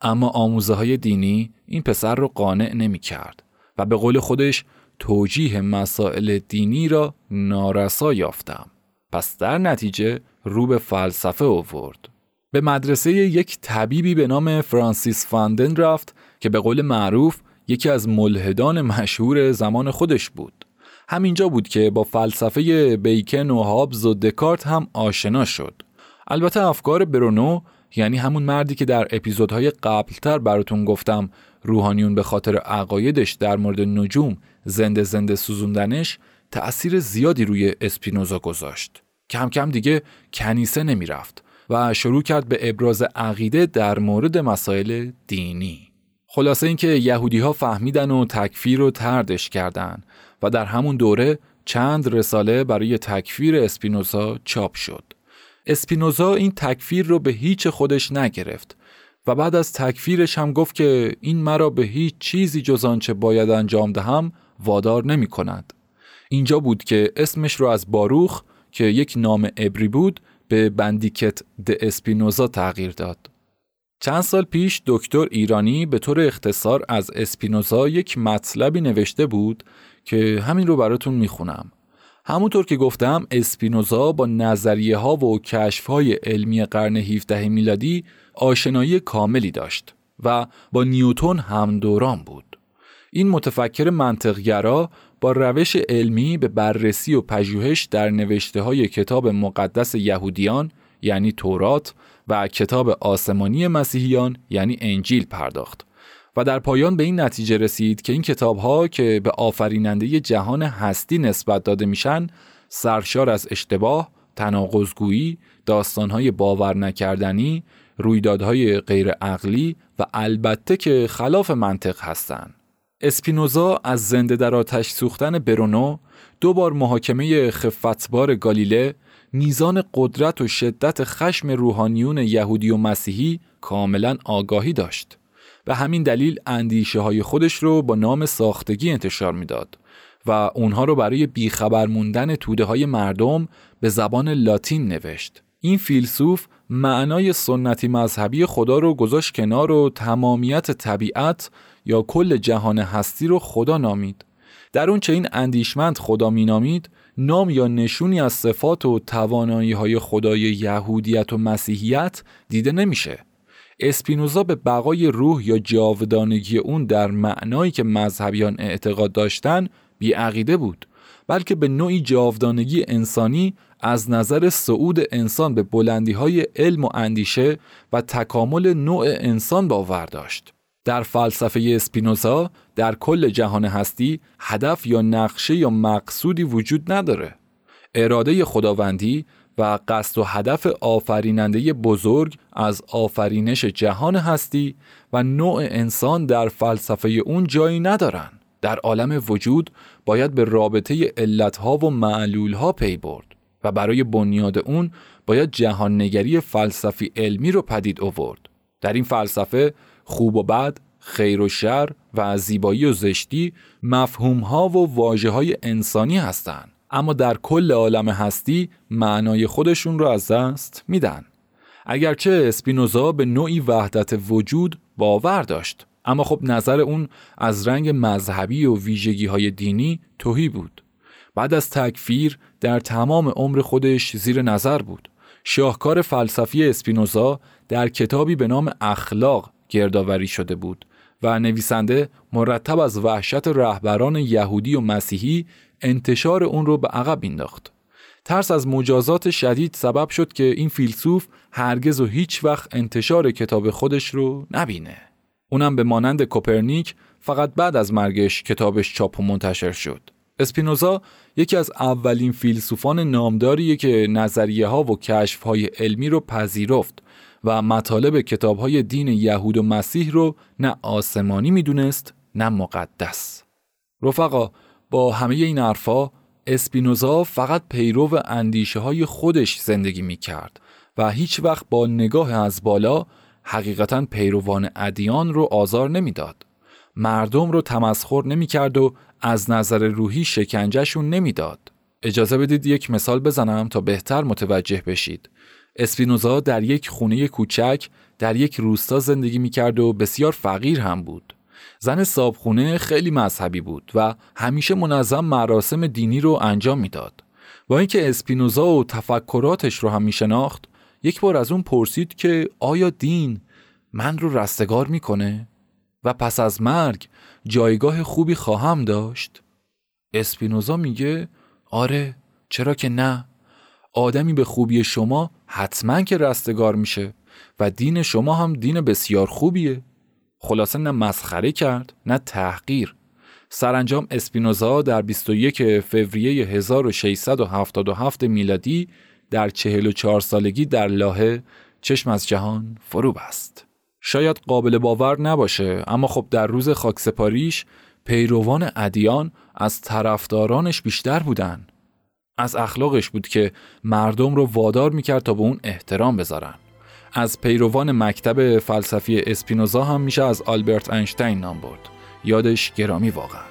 اما آموزه های دینی این پسر رو قانع نمی کرد و به قول خودش توجیه مسائل دینی را نارسا یافتم. پس در نتیجه رو به فلسفه آورد. به مدرسه یک طبیبی به نام فرانسیس فاندن رفت که به قول معروف یکی از ملحدان مشهور زمان خودش بود. همینجا بود که با فلسفه بیکن و هابز و دکارت هم آشنا شد. البته افکار برونو یعنی همون مردی که در اپیزودهای قبلتر براتون گفتم روحانیون به خاطر عقایدش در مورد نجوم زنده زنده سوزوندنش تأثیر زیادی روی اسپینوزا گذاشت. کم کم دیگه کنیسه نمی‌رفت و شروع کرد به ابراز عقیده در مورد مسائل دینی. خلاصه اینکه یهودی ها فهمیدن و تکفیر و تردش کردن و در همون دوره چند رساله برای تکفیر اسپینوزا چاپ شد. اسپینوزا این تکفیر رو به هیچ خودش نگرفت و بعد از تکفیرش هم گفت که این مرا به هیچ چیزی جز آنچه باید انجام دهم وادار نمی کند. اینجا بود که اسمش رو از باروخ که یک نام عبری بود به بندیکت د اسپینوزا تغییر داد. چند سال پیش دکتر ایرانی به طور اختصار از اسپینوزا یک مطلبی نوشته بود که همین رو براتون می‌خونم. همونطور که گفتم اسپینوزا با نظریه ها و کشف های علمی قرن 17 میلادی آشنایی کاملی داشت و با نیوتون هم دوران بود. این متفکر منطقگرا با روش علمی به بررسی و پژوهش در نوشته های کتاب مقدس یهودیان یعنی تورات و کتاب آسمانی مسیحیان یعنی انجیل پرداخت و در پایان به این نتیجه رسید که این کتاب ها که به آفریننده جهان هستی نسبت داده میشن سرشار از اشتباه، تناقضگویی، داستانهای باور نکردنی، رویدادهای غیر عقلی و البته که خلاف منطق هستند. اسپینوزا از زنده در آتش سوختن برونو دو بار محاکمه خفتبار گالیله میزان قدرت و شدت خشم روحانیون یهودی و مسیحی کاملا آگاهی داشت. به همین دلیل اندیشه های خودش رو با نام ساختگی انتشار می‌داد و اونها رو برای بیخبر موندن توده های مردم به زبان لاتین نوشت. این فیلسوف معنای سنتی مذهبی خدا رو گذاشت کنار و تمامیت طبیعت یا کل جهان هستی رو خدا نامید. در اون چه این اندیشمند خدا مینامید نام یا نشونی از صفات و توانایی های خدای یهودیت و مسیحیت دیده نمیشه. اسپینوزا به بقای روح یا جاودانگی اون در معنایی که مذهبیان اعتقاد داشتن بیعقیده بود بلکه به نوعی جاودانگی انسانی از نظر صعود انسان به بلندی های علم و اندیشه و تکامل نوع انسان باور داشت. در فلسفه اسپینوزا در کل جهان هستی هدف یا نقشه یا مقصودی وجود نداره. اراده خداوندی و قصد و هدف آفریننده بزرگ از آفرینش جهان هستی و نوع انسان در فلسفه اون جایی ندارن. در عالم وجود باید به رابطه علتها و معلولها پی برد و برای بنیاد اون باید جهان نگری فلسفی علمی رو پدید آورد. در این فلسفه خوب و بد، خیر و شر و زیبایی و زشتی مفهوم ها و واجه های انسانی هستند اما در کل عالم هستی معنای خودشون رو از دست میدن. اگرچه اسپینوزا به نوعی وحدت وجود باور داشت اما خب نظر اون از رنگ مذهبی و ویژگی های دینی توهی بود. بعد از تکفیر در تمام عمر خودش زیر نظر بود. شاهکار فلسفی اسپینوزا در کتابی به نام اخلاق گردآوری شده بود و نویسنده مرتب از وحشت رهبران یهودی و مسیحی انتشار اون رو به عقب انداخت. ترس از مجازات شدید سبب شد که این فیلسوف هرگز و هیچ وقت انتشار کتاب خودش رو نبینه. اونم به مانند کوپرنیک فقط بعد از مرگش کتابش چاپ و منتشر شد. اسپینوزا یکی از اولین فیلسوفان نامداریه که نظریه ها و کشف های علمی رو پذیرفت و مطالب کتاب های دین یهود و مسیح رو نه آسمانی می‌دونست نه مقدس. رفقا با همه این حرفا اسپینوزا فقط پیرو اندیشه های خودش زندگی می کرد و هیچ وقت با نگاه از بالا حقیقتا پیروان ادیان رو آزار نمی‌داد. مردم رو تمسخر نمی کرد و از نظر روحی شکنجهشون نمی‌داد. اجازه بدید یک مثال بزنم تا بهتر متوجه بشید. اسپینوزا در یک خونه کوچک در یک روستا زندگی می کرد و بسیار فقیر هم بود. زن صابخونه خیلی مذهبی بود و همیشه منظم مراسم دینی رو انجام می‌داد. با اینکه اسپینوزا و تفکراتش رو هم می شناخت یک بار از اون پرسید که آیا دین من رو رستگار می‌کنه و پس از مرگ جایگاه خوبی خواهم داشت؟ اسپینوزا میگه آره چرا که نه آدمی به خوبی شما حتما که رستگار میشه و دین شما هم دین بسیار خوبیه خلاصه نه مسخره کرد نه تحقیر سرانجام اسپینوزا در 21 فوریه 1677 میلادی در 44 سالگی در لاهه چشم از جهان فرو بست. شاید قابل باور نباشه اما خب در روز خاکسپاریش پیروان ادیان از طرفدارانش بیشتر بودن. از اخلاقش بود که مردم رو وادار می‌کرد تا به اون احترام بذارن. از پیروان مکتب فلسفی اسپینوزا هم میشه از آلبرت اینشتین نام برد. یادش گرامی واقعا.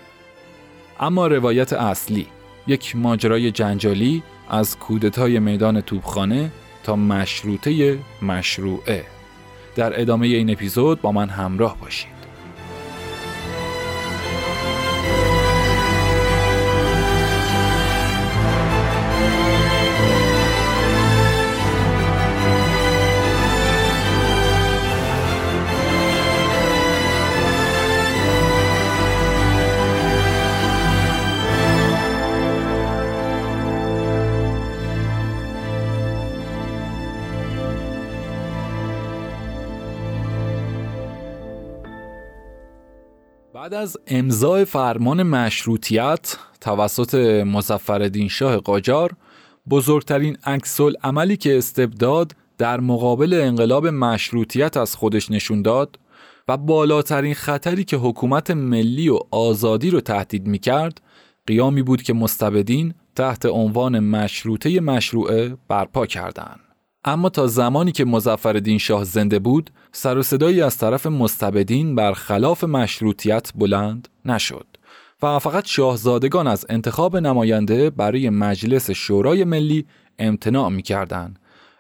اما روایت اصلی یک ماجرای جنجالی از کودتای میدان توبخانه تا مشروطه مشروعه در ادامه این اپیزود با من همراه باشید بعد از امضای فرمان مشروطیت توسط مزفردین شاه قاجار بزرگترین عکس عملی که استبداد در مقابل انقلاب مشروطیت از خودش نشون داد و بالاترین خطری که حکومت ملی و آزادی رو تهدید می کرد قیامی بود که مستبدین تحت عنوان مشروطه مشروعه برپا کردند. اما تا زمانی که مزفردین شاه زنده بود سر و صدایی از طرف مستبدین بر خلاف مشروطیت بلند نشد و فقط شاهزادگان از انتخاب نماینده برای مجلس شورای ملی امتناع می کردن.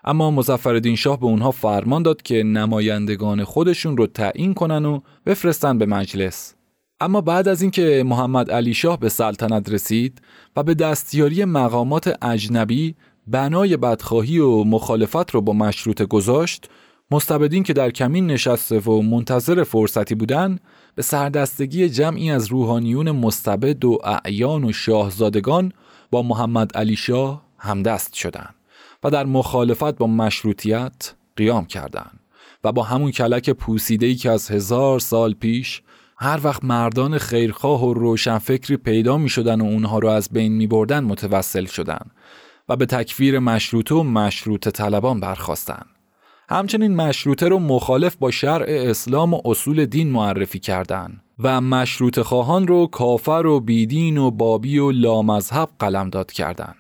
اما مزفردین شاه به اونها فرمان داد که نمایندگان خودشون رو تعیین کنن و بفرستن به مجلس. اما بعد از اینکه محمد علی شاه به سلطنت رسید و به دستیاری مقامات اجنبی بنای بدخواهی و مخالفت رو با مشروط گذاشت مستبدین که در کمین نشسته و منتظر فرصتی بودن به سردستگی جمعی از روحانیون مستبد و اعیان و شاهزادگان با محمد علی شاه همدست شدند و در مخالفت با مشروطیت قیام کردند و با همون کلک پوسیده‌ای که از هزار سال پیش هر وقت مردان خیرخواه و روشنفکری پیدا می شدن و اونها رو از بین می بردن متوسل شدن و به تکفیر مشروطه و مشروط طلبان برخواستن. همچنین مشروطه رو مخالف با شرع اسلام و اصول دین معرفی کردند و مشروط خواهان رو کافر و بیدین و بابی و لامذهب قلمداد کردند.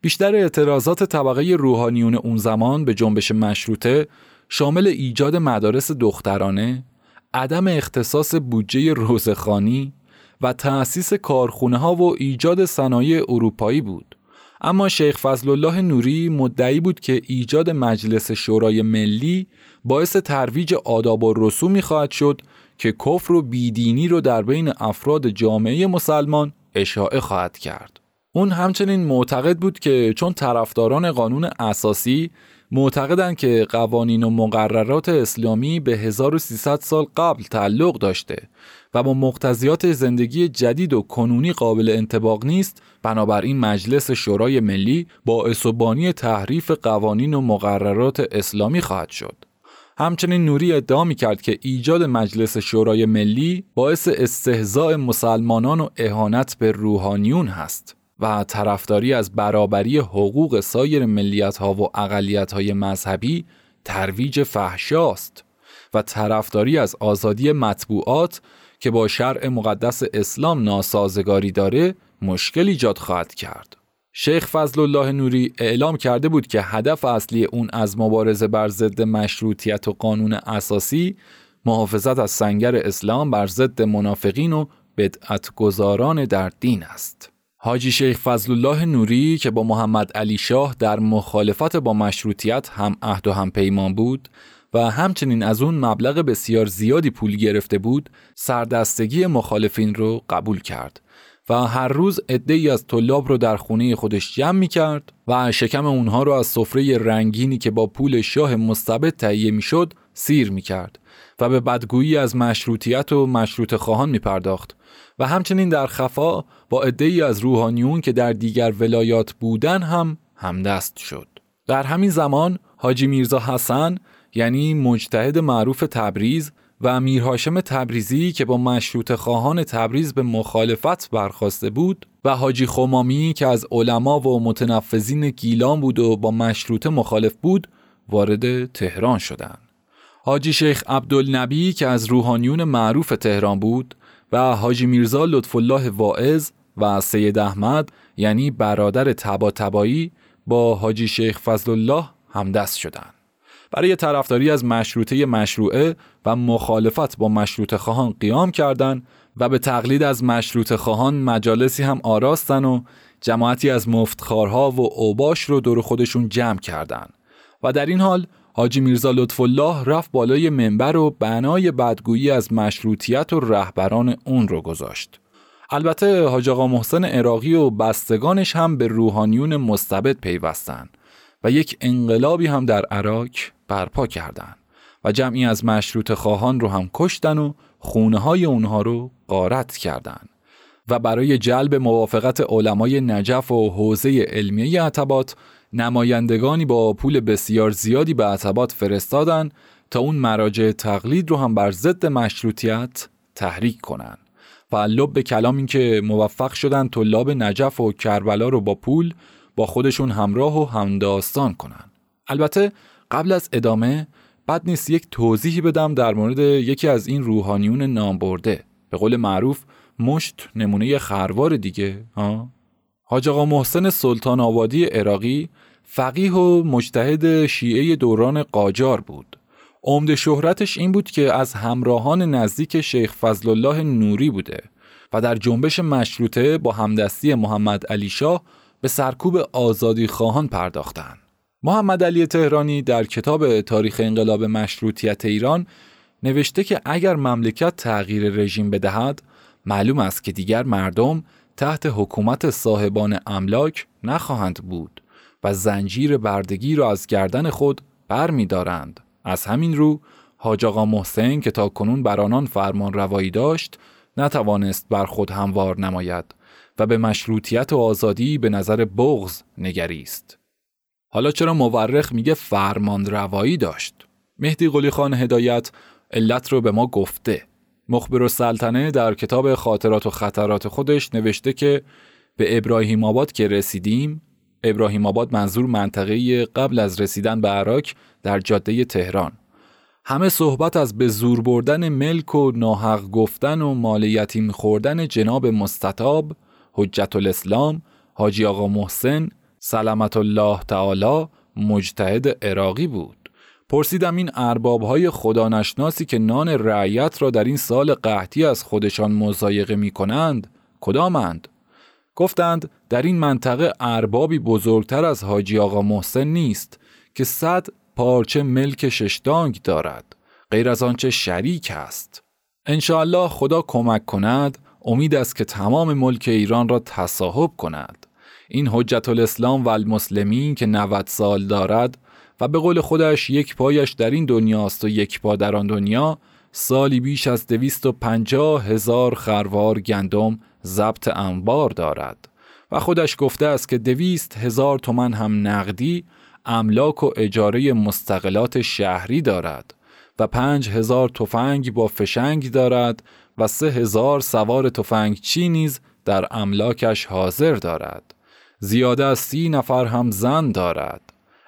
بیشتر اعتراضات طبقه روحانیون اون زمان به جنبش مشروطه شامل ایجاد مدارس دخترانه، عدم اختصاص بودجه روزخانی و تأسیس کارخونه ها و ایجاد صنایع اروپایی بود. اما شیخ فضل الله نوری مدعی بود که ایجاد مجلس شورای ملی باعث ترویج آداب و رسومی خواهد شد که کفر و بیدینی رو در بین افراد جامعه مسلمان اشاعه خواهد کرد. اون همچنین معتقد بود که چون طرفداران قانون اساسی معتقدند که قوانین و مقررات اسلامی به 1300 سال قبل تعلق داشته و با مقتضیات زندگی جدید و کنونی قابل انتباق نیست بنابراین مجلس شورای ملی با و تحریف قوانین و مقررات اسلامی خواهد شد. همچنین نوری ادعا می کرد که ایجاد مجلس شورای ملی باعث استهزاء مسلمانان و اهانت به روحانیون هست و طرفداری از برابری حقوق سایر ملیت ها و اقلیت های مذهبی ترویج فحشاست و طرفداری از آزادی مطبوعات که با شرع مقدس اسلام ناسازگاری داره مشکل ایجاد خواهد کرد. شیخ فضل الله نوری اعلام کرده بود که هدف اصلی اون از مبارزه بر ضد مشروطیت و قانون اساسی محافظت از سنگر اسلام بر ضد منافقین و بدعتگذاران در دین است. حاجی شیخ فضل الله نوری که با محمد علی شاه در مخالفت با مشروطیت هم عهد و هم پیمان بود و همچنین از اون مبلغ بسیار زیادی پول گرفته بود سردستگی مخالفین رو قبول کرد و هر روز ای از طلاب رو در خونه خودش جمع می کرد و شکم اونها رو از سفره رنگینی که با پول شاه مستبد تهیه می شد سیر می کرد و به بدگویی از مشروطیت و مشروط خواهان می پرداخت و همچنین در خفا با ای از روحانیون که در دیگر ولایات بودن هم همدست شد. در همین زمان حاجی میرزا حسن یعنی مجتهد معروف تبریز و امیر هاشم تبریزی که با مشروط خواهان تبریز به مخالفت برخواسته بود و حاجی خمامی که از علما و متنفذین گیلان بود و با مشروط مخالف بود وارد تهران شدند. حاجی شیخ عبدالنبی که از روحانیون معروف تهران بود و حاجی میرزا لطف الله واعظ و سید احمد یعنی برادر تبا تبایی با حاجی شیخ فضل الله همدست شدند. برای طرفداری از مشروطه مشروعه و مخالفت با مشروط خواهان قیام کردند و به تقلید از مشروط خواهان مجالسی هم آراستن و جماعتی از مفتخارها و اوباش رو دور خودشون جمع کردند و در این حال حاجی میرزا لطف الله رفت بالای منبر و بنای بدگویی از مشروطیت و رهبران اون رو گذاشت. البته حاج آقا محسن عراقی و بستگانش هم به روحانیون مستبد پیوستند و یک انقلابی هم در عراق برپا کردند و جمعی از مشروط خواهان رو هم کشتن و خونه های اونها رو غارت کردند و برای جلب موافقت علمای نجف و حوزه علمیه عتبات نمایندگانی با پول بسیار زیادی به عتبات فرستادن تا اون مراجع تقلید رو هم بر ضد مشروطیت تحریک کنند. و لب به کلام این که موفق شدن طلاب نجف و کربلا رو با پول با خودشون همراه و همداستان کنن البته قبل از ادامه بد نیست یک توضیحی بدم در مورد یکی از این روحانیون نامبرده. به قول معروف مشت نمونه خروار دیگه ها؟ حاج آقا محسن سلطان آبادی عراقی فقیه و مجتهد شیعه دوران قاجار بود. عمد شهرتش این بود که از همراهان نزدیک شیخ فضل الله نوری بوده و در جنبش مشروطه با همدستی محمد علی شاه به سرکوب آزادی خواهان پرداختند. محمد علی تهرانی در کتاب تاریخ انقلاب مشروطیت ایران نوشته که اگر مملکت تغییر رژیم بدهد معلوم است که دیگر مردم تحت حکومت صاحبان املاک نخواهند بود و زنجیر بردگی را از گردن خود بر می دارند. از همین رو حاج آقا محسن که تا کنون بر آنان فرمان روایی داشت نتوانست بر خود هموار نماید و به مشروطیت و آزادی به نظر بغز نگریست. حالا چرا مورخ میگه فرمان روایی داشت؟ مهدی قلی خان هدایت علت رو به ما گفته. مخبر و سلطنه در کتاب خاطرات و خطرات خودش نوشته که به ابراهیم آباد که رسیدیم ابراهیم آباد منظور منطقه قبل از رسیدن به عراق در جاده تهران همه صحبت از به زور بردن ملک و ناحق گفتن و مال یتیم خوردن جناب مستطاب حجت الاسلام حاجی آقا محسن سلامت الله تعالی مجتهد عراقی بود. پرسیدم این ارباب های خدانشناسی که نان رعیت را در این سال قحطی از خودشان مزایقه می کنند کدامند؟ گفتند در این منطقه اربابی بزرگتر از حاجی آقا محسن نیست که صد پارچه ملک ششتانگ دارد. غیر از آنچه شریک است. انشاءالله خدا کمک کند امید است که تمام ملک ایران را تصاحب کند. این حجت الاسلام و المسلمین که 90 سال دارد و به قول خودش یک پایش در این دنیاست و یک پا در آن دنیا سالی بیش از دویست و پنجاه هزار خروار گندم ضبط انبار دارد. و خودش گفته است که دویست هزار تومن هم نقدی املاک و اجاره مستقلات شهری دارد و پنج هزار تفنگ با فشنگ دارد و سه هزار سوار تفنگ چی نیز در املاکش حاضر دارد. زیاده از سی نفر هم زن دارد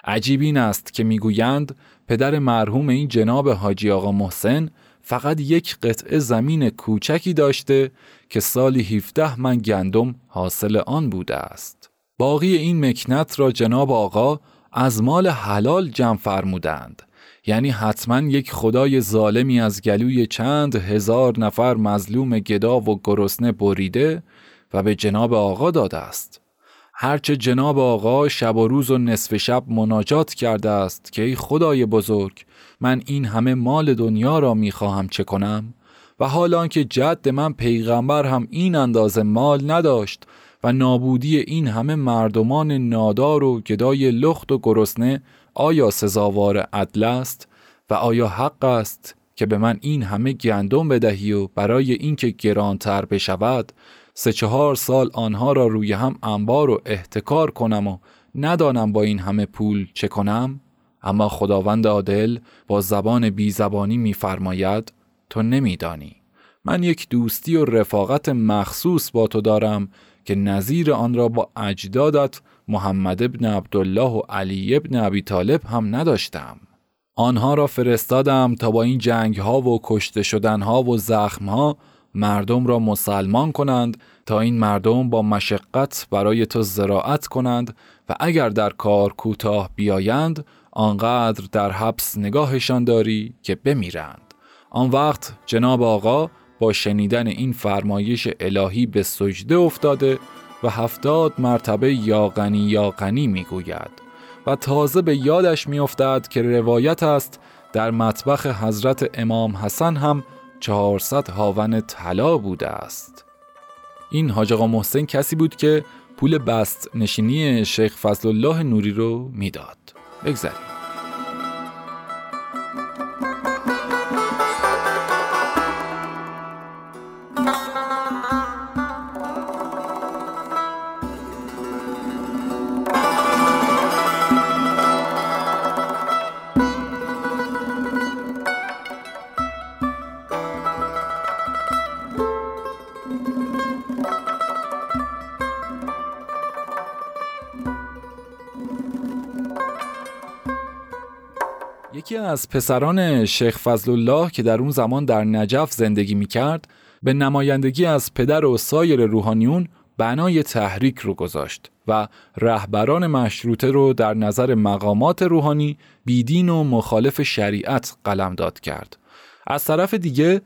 عجیب این است که می‌گویند پدر مرحوم این جناب حاجی آقا محسن فقط یک قطعه زمین کوچکی داشته که سالی 17 من گندم حاصل آن بوده است. باقی این مکنت را جناب آقا از مال حلال جمع فرمودند. یعنی حتما یک خدای ظالمی از گلوی چند هزار نفر مظلوم گدا و گرسنه بریده و به جناب آقا داده است. هرچه جناب آقا شب و روز و نصف شب مناجات کرده است که ای خدای بزرگ من این همه مال دنیا را می‌خواهم چه کنم؟ و حال که جد من پیغمبر هم این اندازه مال نداشت و نابودی این همه مردمان نادار و گدای لخت و گرسنه آیا سزاوار عدل است؟ و آیا حق است که به من این همه گندم بدهی و برای اینکه گرانتر بشود؟ سه چهار سال آنها را روی هم انبار و احتکار کنم و ندانم با این همه پول چه کنم؟ اما خداوند عادل با زبان بی زبانی میفرماید تو نمیدانی. من یک دوستی و رفاقت مخصوص با تو دارم که نظیر آن را با اجدادت محمد ابن عبدالله و علی ابن ابی طالب هم نداشتم. آنها را فرستادم تا با این جنگ ها و کشته شدن ها و زخم ها مردم را مسلمان کنند تا این مردم با مشقت برای تو زراعت کنند و اگر در کار کوتاه بیایند آنقدر در حبس نگاهشان داری که بمیرند. آن وقت جناب آقا با شنیدن این فرمایش الهی به سجده افتاده و هفتاد مرتبه یا غنی یا غنی می‌گوید و تازه به یادش میافتد که روایت است در مطبخ حضرت امام حسن هم چهارصد هاون طلا بوده است. این حاج آقا محسن کسی بود که پول بست نشینی شیخ فضل الله نوری رو می‌داد. بگذاریم. یکی از پسران شیخ فضل الله که در اون زمان در نجف زندگی می کرد به نمایندگی از پدر و سایر روحانیون بنای تحریک رو گذاشت و رهبران مشروطه رو در نظر مقامات روحانی بیدین و مخالف شریعت قلمداد کرد. از طرف دیگه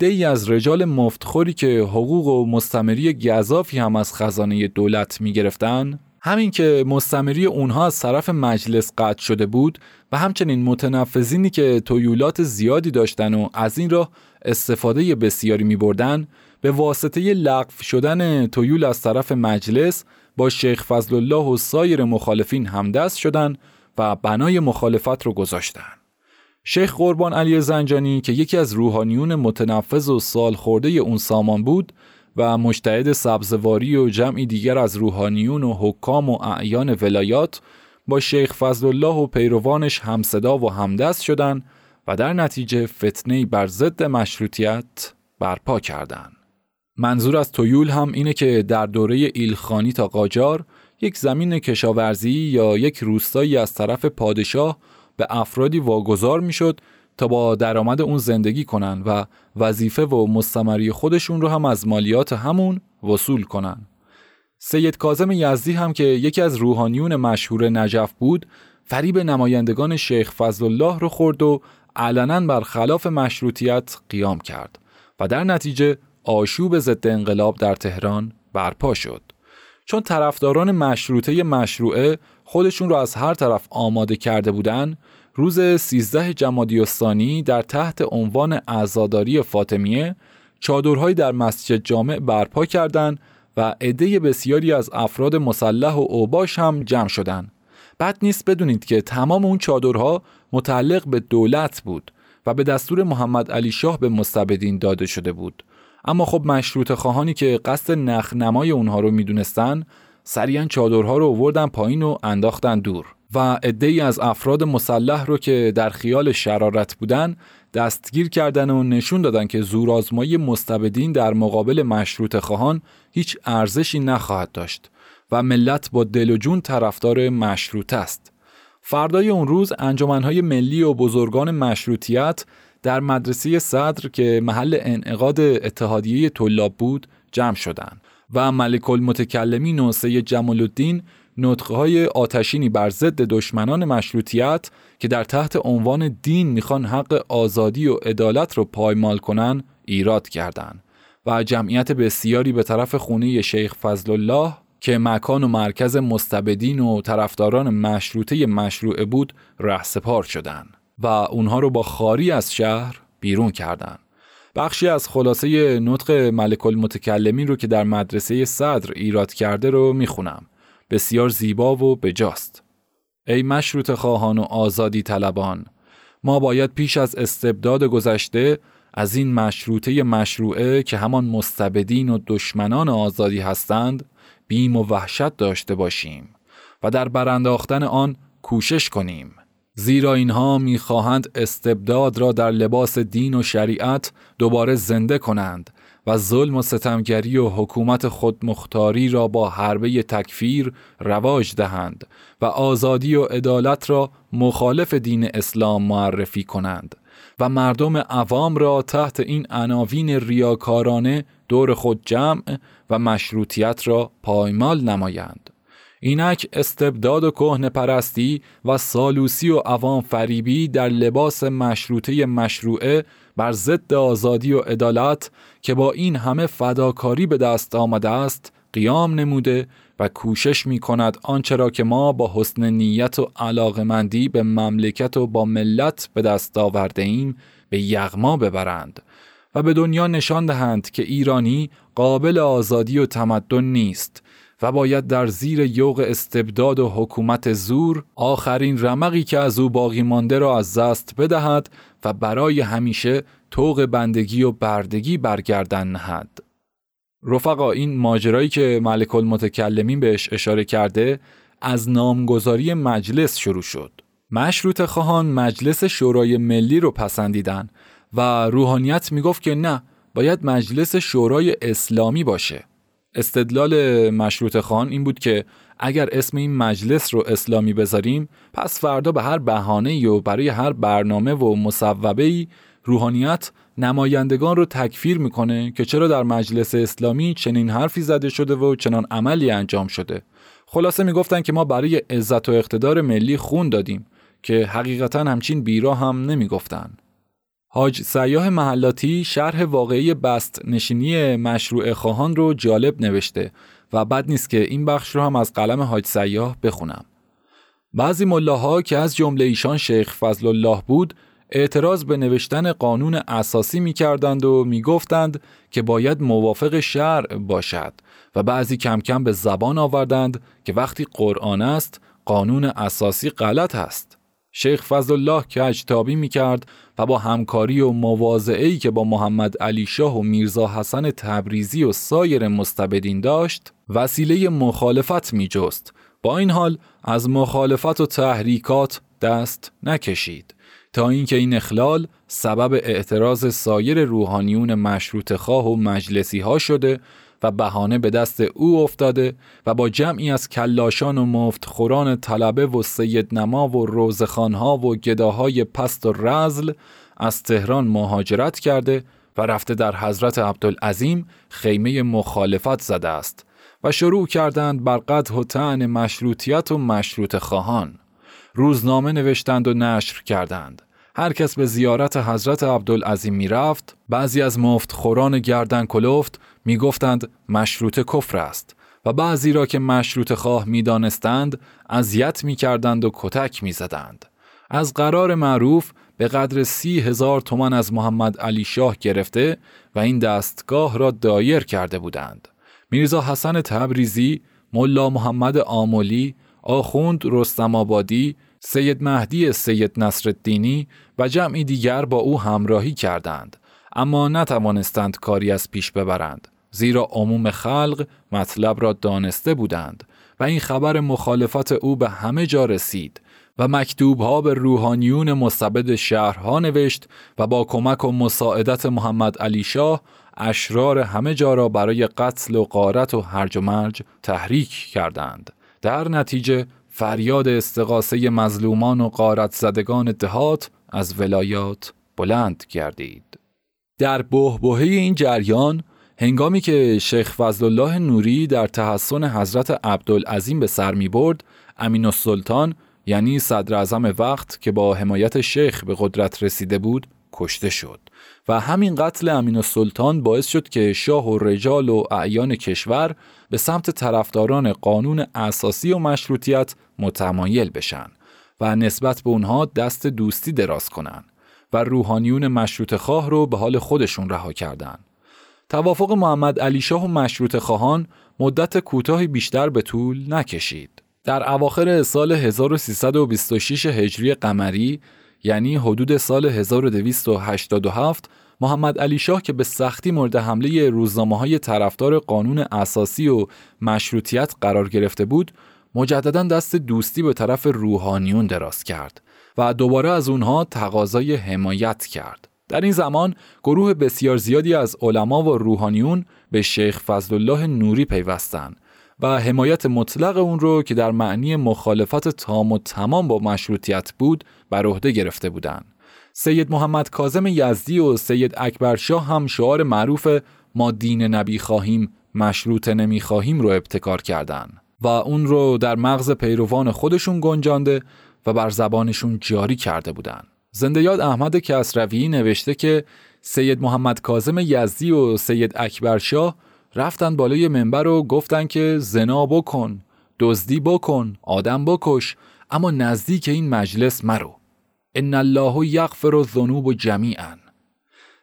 ای از رجال مفتخوری که حقوق و مستمری گذافی هم از خزانه دولت می گرفتن همین که مستمری اونها از طرف مجلس قطع شده بود و همچنین متنفذینی که تویولات زیادی داشتن و از این راه استفاده بسیاری می بردن به واسطه لغو شدن تویول از طرف مجلس با شیخ فضل الله و سایر مخالفین همدست شدن و بنای مخالفت رو گذاشتن. شیخ قربان علی زنجانی که یکی از روحانیون متنفذ و سال خورده اون سامان بود و مشتهد سبزواری و جمعی دیگر از روحانیون و حکام و اعیان ولایات با شیخ فضل الله و پیروانش همصدا و همدست شدند و در نتیجه فتنه بر ضد مشروطیت برپا کردند. منظور از تویول هم اینه که در دوره ایلخانی تا قاجار یک زمین کشاورزی یا یک روستایی از طرف پادشاه به افرادی واگذار می‌شد تا با درآمد اون زندگی کنن و وظیفه و مستمری خودشون رو هم از مالیات همون وصول کنن. سید کازم یزدی هم که یکی از روحانیون مشهور نجف بود فریب نمایندگان شیخ فضل الله رو خورد و علنا بر خلاف مشروطیت قیام کرد و در نتیجه آشوب ضد انقلاب در تهران برپا شد چون طرفداران مشروطه مشروعه خودشون رو از هر طرف آماده کرده بودن روز 13 جمادی الثانی در تحت عنوان عزاداری فاطمیه چادرهایی در مسجد جامع برپا کردند و عده بسیاری از افراد مسلح و اوباش هم جمع شدند. بعد نیست بدونید که تمام اون چادرها متعلق به دولت بود و به دستور محمد علی شاه به مستبدین داده شده بود. اما خب مشروط خواهانی که قصد نخنمای اونها رو می‌دونستن سریعا چادرها رو آوردن پایین و انداختن دور. و ای از افراد مسلح رو که در خیال شرارت بودن دستگیر کردن و نشون دادن که زورآزمایی مستبدین در مقابل مشروط خواهان هیچ ارزشی نخواهد داشت و ملت با دل و جون طرفدار مشروط است. فردای اون روز انجمنهای ملی و بزرگان مشروطیت در مدرسه صدر که محل انعقاد اتحادیه طلاب بود جمع شدند و ملک المتکلمین و سید جمال الدین های آتشینی بر ضد دشمنان مشروطیت که در تحت عنوان دین می‌خوان حق آزادی و عدالت رو پایمال کنن ایراد کردند و جمعیت بسیاری به طرف خونه شیخ فضل الله که مکان و مرکز مستبدین و طرفداران مشروطه مشروعه بود رهسپار شدند و اونها رو با خاری از شهر بیرون کردند. بخشی از خلاصه نطق ملک المتکلمین رو که در مدرسه صدر ایراد کرده رو می‌خونم. بسیار زیبا و بجاست. ای مشروط خواهان و آزادی طلبان ما باید پیش از استبداد گذشته از این مشروطه مشروعه که همان مستبدین و دشمنان آزادی هستند بیم و وحشت داشته باشیم و در برانداختن آن کوشش کنیم زیرا اینها می‌خواهند استبداد را در لباس دین و شریعت دوباره زنده کنند و ظلم و ستمگری و حکومت خودمختاری را با حربه تکفیر رواج دهند و آزادی و عدالت را مخالف دین اسلام معرفی کنند و مردم عوام را تحت این عناوین ریاکارانه دور خود جمع و مشروطیت را پایمال نمایند. اینک استبداد و کهن پرستی و سالوسی و عوام فریبی در لباس مشروطه مشروعه بر ضد آزادی و عدالت که با این همه فداکاری به دست آمده است قیام نموده و کوشش می کند آنچه را که ما با حسن نیت و علاقمندی به مملکت و با ملت به دست آورده ایم به یغما ببرند و به دنیا نشان دهند که ایرانی قابل آزادی و تمدن نیست. و باید در زیر یوغ استبداد و حکومت زور آخرین رمقی که از او باقی مانده را از دست بدهد و برای همیشه توق بندگی و بردگی برگردن نهد. رفقا این ماجرایی که ملک المتکلمین بهش اشاره کرده از نامگذاری مجلس شروع شد. مشروط خواهان مجلس شورای ملی رو پسندیدن و روحانیت می‌گفت که نه باید مجلس شورای اسلامی باشه. استدلال مشروط خان این بود که اگر اسم این مجلس رو اسلامی بذاریم پس فردا به هر بهانه و برای هر برنامه و مصوبه روحانیت نمایندگان رو تکفیر می‌کنه که چرا در مجلس اسلامی چنین حرفی زده شده و چنان عملی انجام شده. خلاصه می‌گفتن که ما برای عزت و اقتدار ملی خون دادیم که حقیقتا همچین بیرا هم نمی‌گفتن. حاج سیاه محلاتی شرح واقعی بست نشینی مشروع خواهان رو جالب نوشته و بد نیست که این بخش رو هم از قلم حاج سیاه بخونم. بعضی ملاها که از جمله ایشان شیخ فضل الله بود اعتراض به نوشتن قانون اساسی می کردند و می گفتند که باید موافق شرع باشد و بعضی کم کم به زبان آوردند که وقتی قرآن است قانون اساسی غلط است. شیخ فضل الله که اجتابی می کرد و با همکاری و مواضعی که با محمد علی شاه و میرزا حسن تبریزی و سایر مستبدین داشت وسیله مخالفت می جست. با این حال از مخالفت و تحریکات دست نکشید تا اینکه این اخلال سبب اعتراض سایر روحانیون مشروط خواه و مجلسی ها شده و بهانه به دست او افتاده و با جمعی از کلاشان و مفت خوران طلبه و سید نما و روزخانها و گداهای پست و رزل از تهران مهاجرت کرده و رفته در حضرت عبدالعظیم خیمه مخالفت زده است و شروع کردند بر قدح و تعن مشروطیت و مشروط خواهان. روزنامه نوشتند و نشر کردند. هر کس به زیارت حضرت عبدالعظیم می رفت بعضی از مفت خوران گردن کلفت می گفتند مشروط کفر است و بعضی را که مشروط خواه می دانستند اذیت می کردند و کتک می زدند. از قرار معروف به قدر سی هزار تومان از محمد علی شاه گرفته و این دستگاه را دایر کرده بودند. میرزا حسن تبریزی، ملا محمد آمولی، آخوند رستم آبادی، سید مهدی سید نصرالدینی و جمعی دیگر با او همراهی کردند اما نتوانستند کاری از پیش ببرند زیرا عموم خلق مطلب را دانسته بودند و این خبر مخالفت او به همه جا رسید و مکتوب ها به روحانیون مستبد شهرها نوشت و با کمک و مساعدت محمد علی شاه اشرار همه جا را برای قتل و قارت و هرج و مرج تحریک کردند در نتیجه فریاد استقاسه مظلومان و قارت زدگان دهات از ولایات بلند گردید. در بهبهه این جریان هنگامی که شیخ فضل الله نوری در تحسن حضرت عبدالعظیم به سر می برد امین السلطان یعنی صدر اعظم وقت که با حمایت شیخ به قدرت رسیده بود کشته شد و همین قتل امین السلطان باعث شد که شاه و رجال و اعیان کشور به سمت طرفداران قانون اساسی و مشروطیت متمایل بشن و نسبت به اونها دست دوستی دراز کنن و روحانیون مشروط خواه رو به حال خودشون رها کردن. توافق محمد علی شاه و مشروط خواهان مدت کوتاهی بیشتر به طول نکشید. در اواخر سال 1326 هجری قمری یعنی حدود سال 1287 محمد علی شاه که به سختی مورد حمله روزنامه های طرفدار قانون اساسی و مشروطیت قرار گرفته بود مجددا دست دوستی به طرف روحانیون دراز کرد و دوباره از اونها تقاضای حمایت کرد. در این زمان گروه بسیار زیادی از علما و روحانیون به شیخ فضل الله نوری پیوستند و حمایت مطلق اون رو که در معنی مخالفت تام و تمام با مشروطیت بود بر عهده گرفته بودند. سید محمد کاظم یزدی و سید اکبر شاه هم شعار معروف ما دین نبی خواهیم مشروط نمی خواهیم رو ابتکار کردند. و اون رو در مغز پیروان خودشون گنجانده و بر زبانشون جاری کرده بودن. زنده یاد احمد کسروی نوشته که سید محمد کاظم یزدی و سید اکبر شاه رفتن بالای منبر و گفتن که زنا بکن، دزدی بکن، آدم بکش، اما نزدیک این مجلس مرو. ان الله یغفر الذنوب جمیعا.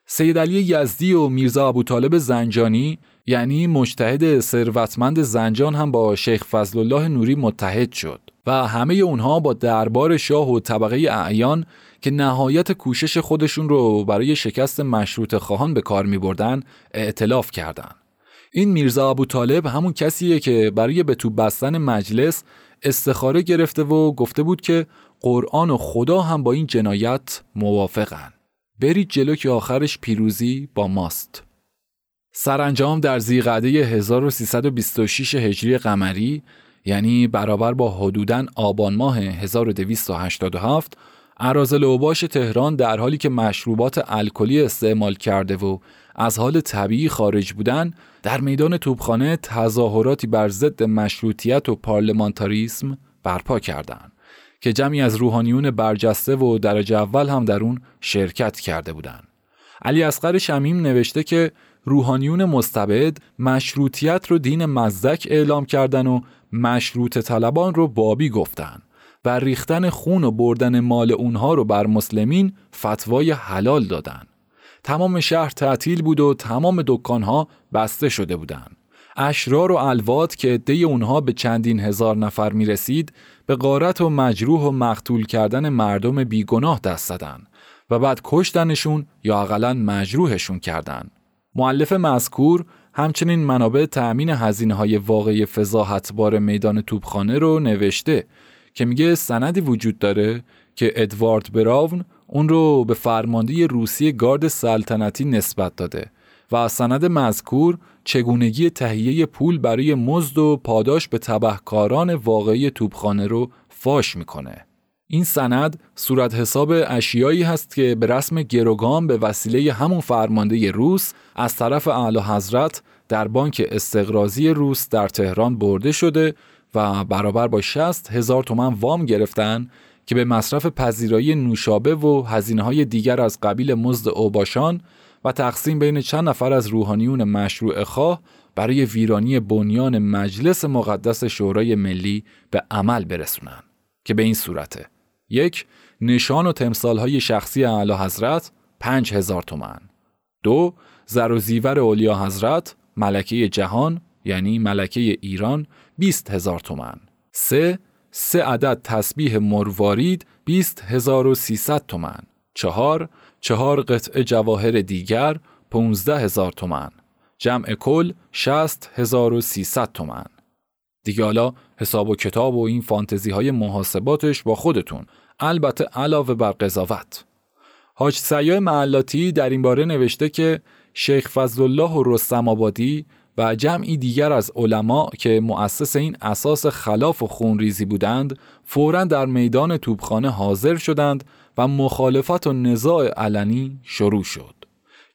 سید علی یزدی و میرزا ابو طالب زنجانی یعنی مجتهد ثروتمند زنجان هم با شیخ فضل الله نوری متحد شد و همه اونها با دربار شاه و طبقه اعیان که نهایت کوشش خودشون رو برای شکست مشروط خواهان به کار می بردن اعتلاف کردند. این میرزا ابو طالب همون کسیه که برای به تو بستن مجلس استخاره گرفته و گفته بود که قرآن و خدا هم با این جنایت موافقن. برید جلو که آخرش پیروزی با ماست. سرانجام در زیقعده 1326 هجری قمری یعنی برابر با حدوداً آبان ماه 1287 عرازل اوباش تهران در حالی که مشروبات الکلی استعمال کرده و از حال طبیعی خارج بودن در میدان توپخانه تظاهراتی بر ضد مشروطیت و پارلمانتاریسم برپا کردند که جمعی از روحانیون برجسته و درجه اول هم در اون شرکت کرده بودند. علی اصغر شمیم نوشته که روحانیون مستبد مشروطیت رو دین مزدک اعلام کردن و مشروط طلبان رو بابی گفتن و ریختن خون و بردن مال اونها رو بر مسلمین فتوای حلال دادن. تمام شهر تعطیل بود و تمام دکانها بسته شده بودند. اشرار و الوات که عده اونها به چندین هزار نفر می رسید به غارت و مجروح و مقتول کردن مردم بیگناه دست زدن و بعد کشتنشون یا اقلا مجروحشون کردن. معلف مذکور همچنین منابع تأمین هزینه های واقعی فضاحتبار میدان توپخانه رو نوشته که میگه سندی وجود داره که ادوارد براون اون رو به فرمانده روسیه گارد سلطنتی نسبت داده و سند مذکور چگونگی تهیه پول برای مزد و پاداش به تبهکاران واقعی توپخانه رو فاش می‌کنه. این سند صورت حساب اشیایی هست که به رسم گروگان به وسیله همون فرمانده روس از طرف اعلی حضرت در بانک استقرازی روس در تهران برده شده و برابر با 60 هزار تومن وام گرفتن که به مصرف پذیرایی نوشابه و هزینه های دیگر از قبیل مزد اوباشان و تقسیم بین چند نفر از روحانیون مشروع خواه برای ویرانی بنیان مجلس مقدس شورای ملی به عمل برسونن که به این صورته. یک نشان و تمثال های شخصی اعلی حضرت پنج هزار تومن. دو زر و زیور اولیا حضرت ملکه جهان یعنی ملکه ایران 20 هزار تومن سه سه عدد تسبیح مروارید 20 هزار و سیصد تومن چهار چهار قطعه جواهر دیگر 15 هزار تومن جمع کل 60 هزار و سیصد تومن دیگه حالا حساب و کتاب و این فانتزی های محاسباتش با خودتون. البته علاوه بر قضاوت. حاج سیاه معلاتی در این باره نوشته که شیخ فضلالله و رستم آبادی و جمعی دیگر از علما که مؤسس این اساس خلاف و خونریزی بودند فورا در میدان توبخانه حاضر شدند و مخالفت و نزاع علنی شروع شد.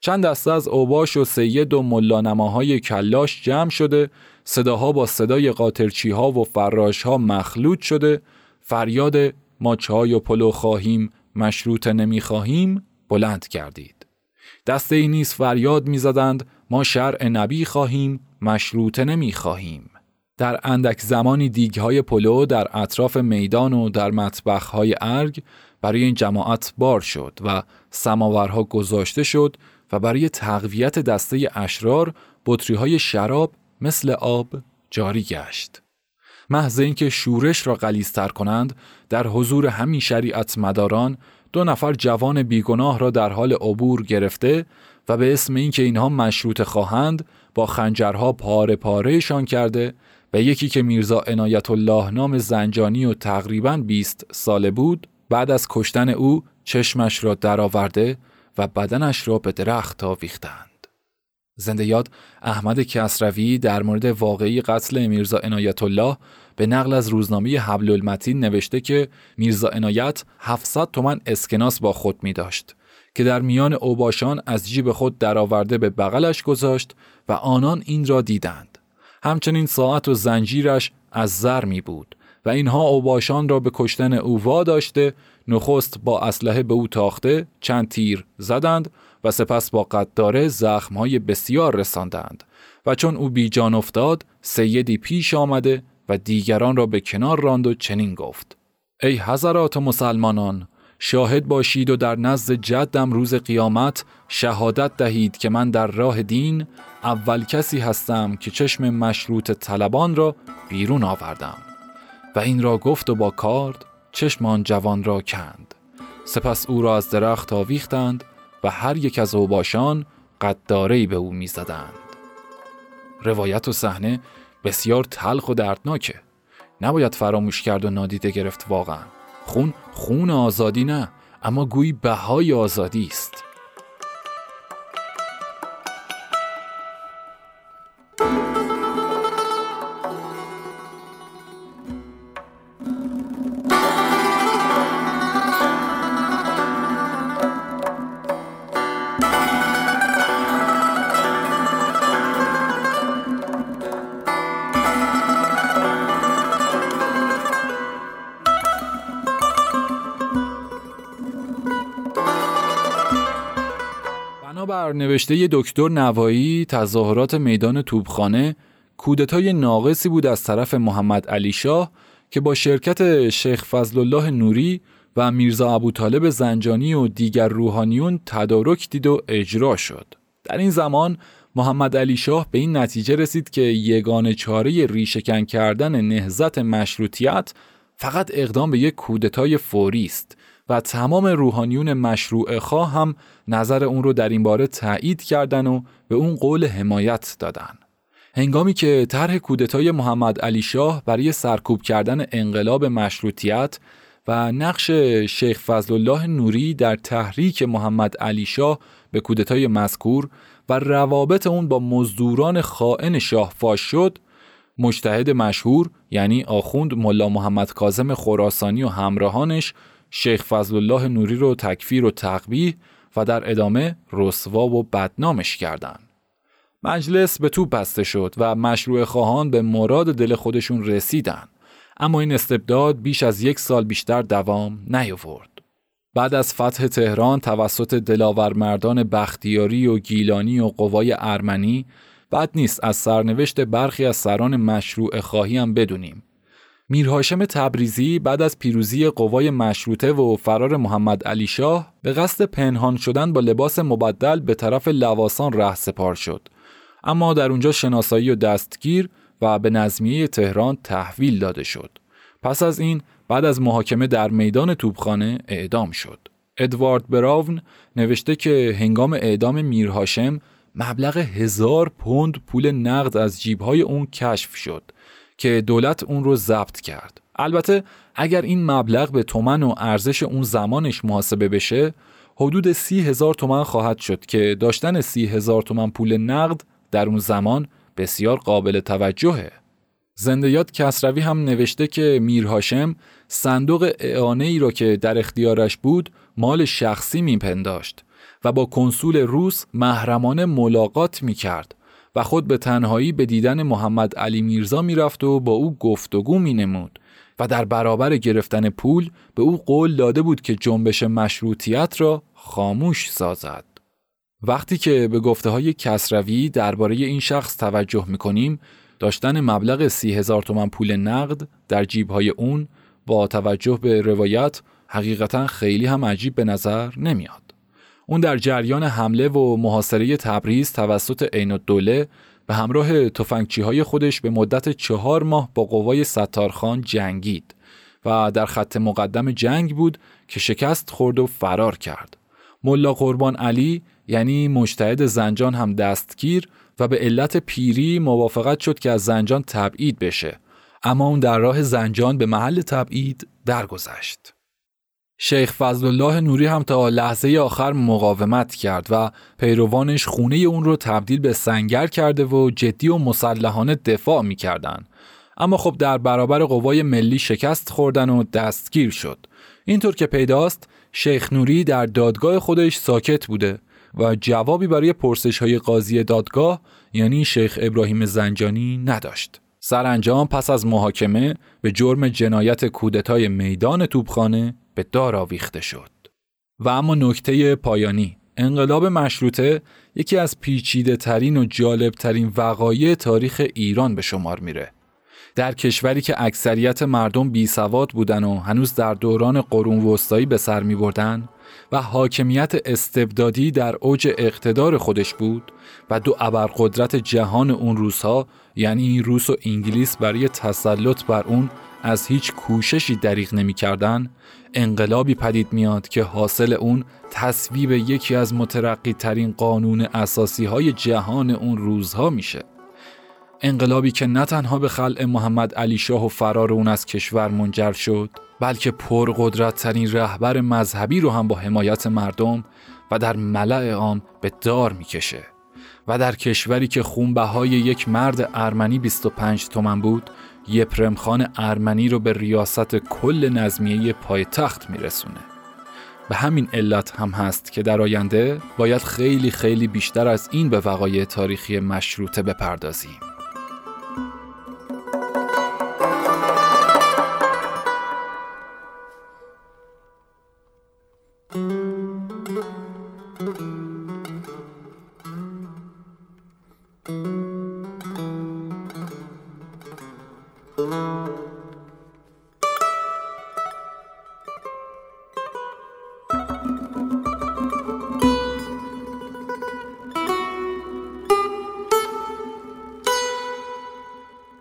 چند دسته از اوباش و سید و ملانماهای کلاش جمع شده صداها با صدای قاطرچی ها و فراش ها مخلوط شده فریاد ما چای و پلو خواهیم مشروط نمی خواهیم بلند کردید. دسته ای نیز فریاد می زدند ما شرع نبی خواهیم مشروط نمی خواهیم. در اندک زمانی دیگهای پلو در اطراف میدان و در های ارگ برای این جماعت بار شد و سماورها گذاشته شد و برای تقویت دسته اشرار بطری های شراب مثل آب جاری گشت. محض اینکه شورش را غلیظتر کنند در حضور همین شریعت مداران دو نفر جوان بیگناه را در حال عبور گرفته و به اسم اینکه اینها مشروط خواهند با خنجرها پاره پارهشان کرده و یکی که میرزا عنایت الله نام زنجانی و تقریبا 20 ساله بود بعد از کشتن او چشمش را درآورده و بدنش را به درخت آویختند. زنده یاد احمد کسروی در مورد واقعی قتل میرزا عنایت الله به نقل از روزنامه حبل المتین نوشته که میرزا عنایت 700 تومن اسکناس با خود می داشت که در میان اوباشان از جیب خود درآورده به بغلش گذاشت و آنان این را دیدند. همچنین ساعت و زنجیرش از زر می بود و اینها اوباشان را به کشتن او داشته نخست با اسلحه به او تاخته چند تیر زدند و سپس با قداره زخمهای بسیار رساندند و چون او بی جان افتاد سیدی پیش آمده و دیگران را به کنار راند و چنین گفت ای حضرات مسلمانان شاهد باشید و در نزد جدم روز قیامت شهادت دهید که من در راه دین اول کسی هستم که چشم مشروط طلبان را بیرون آوردم و این را گفت و با کارد چشم آن جوان را کند. سپس او را از درخت آویختند و هر یک از اوباشان قدارهی به او می‌زدند. روایت و صحنه بسیار تلخ و دردناکه. نباید فراموش کرد و نادیده گرفت واقعا. خون خون آزادی نه اما گویی بهای آزادی است. نوشته دکتر نوایی تظاهرات میدان توبخانه کودتای ناقصی بود از طرف محمد علی شاه که با شرکت شیخ فضل الله نوری و میرزا ابو طالب زنجانی و دیگر روحانیون تدارک دید و اجرا شد. در این زمان محمد علی شاه به این نتیجه رسید که یگان چاره ریشهکن کردن نهزت مشروطیت فقط اقدام به یک کودتای فوری است و تمام روحانیون مشروع خواه هم نظر اون رو در این باره تایید کردن و به اون قول حمایت دادن. هنگامی که طرح کودتای محمد علی شاه برای سرکوب کردن انقلاب مشروطیت و نقش شیخ فضل الله نوری در تحریک محمد علی شاه به کودتای مذکور و روابط اون با مزدوران خائن شاه فاش شد مجتهد مشهور یعنی آخوند ملا محمد کاظم خراسانی و همراهانش شیخ فضل الله نوری رو تکفیر و تقبیح و در ادامه رسوا و بدنامش کردند. مجلس به تو بسته شد و مشروع خواهان به مراد دل خودشون رسیدن اما این استبداد بیش از یک سال بیشتر دوام نیاورد. بعد از فتح تهران توسط دلاور مردان بختیاری و گیلانی و قوای ارمنی بد نیست از سرنوشت برخی از سران مشروع خواهی هم بدونیم. میرهاشم تبریزی بعد از پیروزی قوای مشروطه و فرار محمد علی شاه به قصد پنهان شدن با لباس مبدل به طرف لواسان ره سپار شد اما در اونجا شناسایی و دستگیر و به نظمیه تهران تحویل داده شد. پس از این بعد از محاکمه در میدان توبخانه اعدام شد. ادوارد براون نوشته که هنگام اعدام میرهاشم مبلغ هزار پوند پول نقد از جیبهای اون کشف شد که دولت اون رو ضبط کرد. البته اگر این مبلغ به تومن و ارزش اون زمانش محاسبه بشه حدود سی هزار تومن خواهد شد که داشتن سی هزار تومن پول نقد در اون زمان بسیار قابل توجهه. زندیات کسروی هم نوشته که میرهاشم صندوق اعانه ای را که در اختیارش بود مال شخصی میپنداشت و با کنسول روس محرمانه ملاقات می‌کرد و خود به تنهایی به دیدن محمد علی میرزا می‌رفت و با او گفتگو مینمود و در برابر گرفتن پول به او قول داده بود که جنبش مشروطیت را خاموش سازد. وقتی که به گفته های کسروی درباره این شخص توجه می‌کنیم داشتن مبلغ سی هزار تومن پول نقد در جیبهای اون با توجه به روایت حقیقتا خیلی هم عجیب به نظر نمیاد. اون در جریان حمله و محاصره تبریز توسط عین الدوله به همراه تفنگچی های خودش به مدت چهار ماه با قوای ستارخان جنگید و در خط مقدم جنگ بود که شکست خورد و فرار کرد. ملا قربان علی یعنی مجتهد زنجان هم دستگیر و به علت پیری موافقت شد که از زنجان تبعید بشه اما اون در راه زنجان به محل تبعید درگذشت. شیخ فضل الله نوری هم تا لحظه آخر مقاومت کرد و پیروانش خونه اون رو تبدیل به سنگر کرده و جدی و مسلحانه دفاع می‌کردن. اما خب در برابر قوای ملی شکست خوردن و دستگیر شد. اینطور که پیداست شیخ نوری در دادگاه خودش ساکت بوده و جوابی برای پرسش های قاضی دادگاه یعنی شیخ ابراهیم زنجانی نداشت. سرانجام پس از محاکمه به جرم جنایت کودتای میدان توبخانه به دار آویخته شد. و اما نکته پایانی انقلاب مشروطه یکی از پیچیده ترین و جالب ترین وقایع تاریخ ایران به شمار میره. در کشوری که اکثریت مردم بی سواد بودن و هنوز در دوران قرون وسطایی به سر می بردن و حاکمیت استبدادی در اوج اقتدار خودش بود و دو ابرقدرت جهان اون روزها یعنی روس و انگلیس برای تسلط بر اون از هیچ کوششی دریغ نمی کردن انقلابی پدید میاد که حاصل اون تصویب یکی از مترقی ترین قانون اساسی های جهان اون روزها میشه. انقلابی که نه تنها به خلع محمد علی شاه و فرار اون از کشور منجر شد بلکه پرقدرت ترین رهبر مذهبی رو هم با حمایت مردم و در ملع عام به دار می‌کشه. و در کشوری که خونبهای یک مرد ارمنی 25 تومن بود یپرم خان ارمنی رو به ریاست کل نظمیه پایتخت میرسونه. به همین علت هم هست که در آینده باید خیلی خیلی بیشتر از این به وقایع تاریخی مشروطه بپردازیم.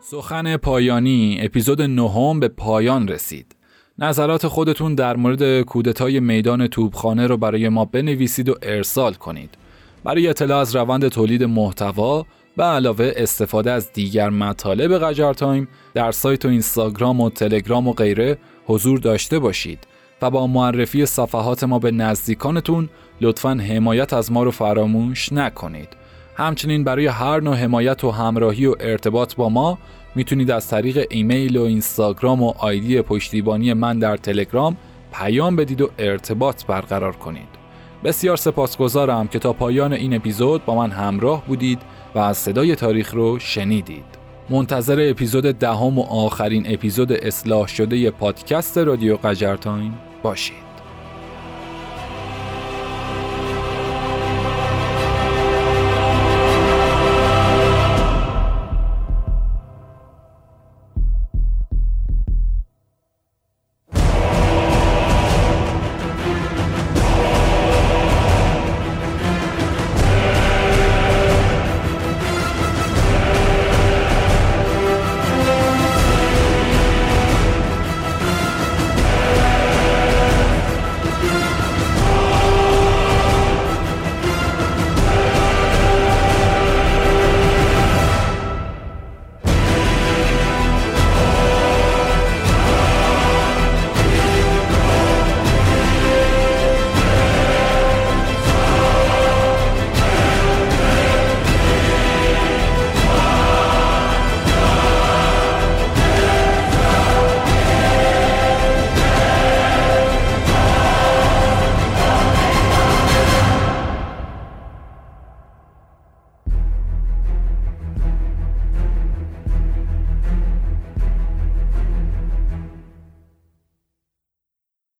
سخن پایانی اپیزود نهم به پایان رسید. نظرات خودتون در مورد کودتای میدان توبخانه رو برای ما بنویسید و ارسال کنید. برای اطلاع از روند تولید محتوا به علاوه استفاده از دیگر مطالب قجر تایم در سایت و اینستاگرام و تلگرام و غیره حضور داشته باشید و با معرفی صفحات ما به نزدیکانتون لطفا حمایت از ما رو فراموش نکنید. همچنین برای هر نوع حمایت و همراهی و ارتباط با ما می‌تونید از طریق ایمیل و اینستاگرام و آیدی پشتیبانی من در تلگرام پیام بدید و ارتباط برقرار کنید. بسیار سپاسگزارم که تا پایان این اپیزود با من همراه بودید و از صدای تاریخ رو شنیدید. منتظر اپیزود دهم و آخرین اپیزود اصلاح شده پادکست رادیو قجرتاین باشید.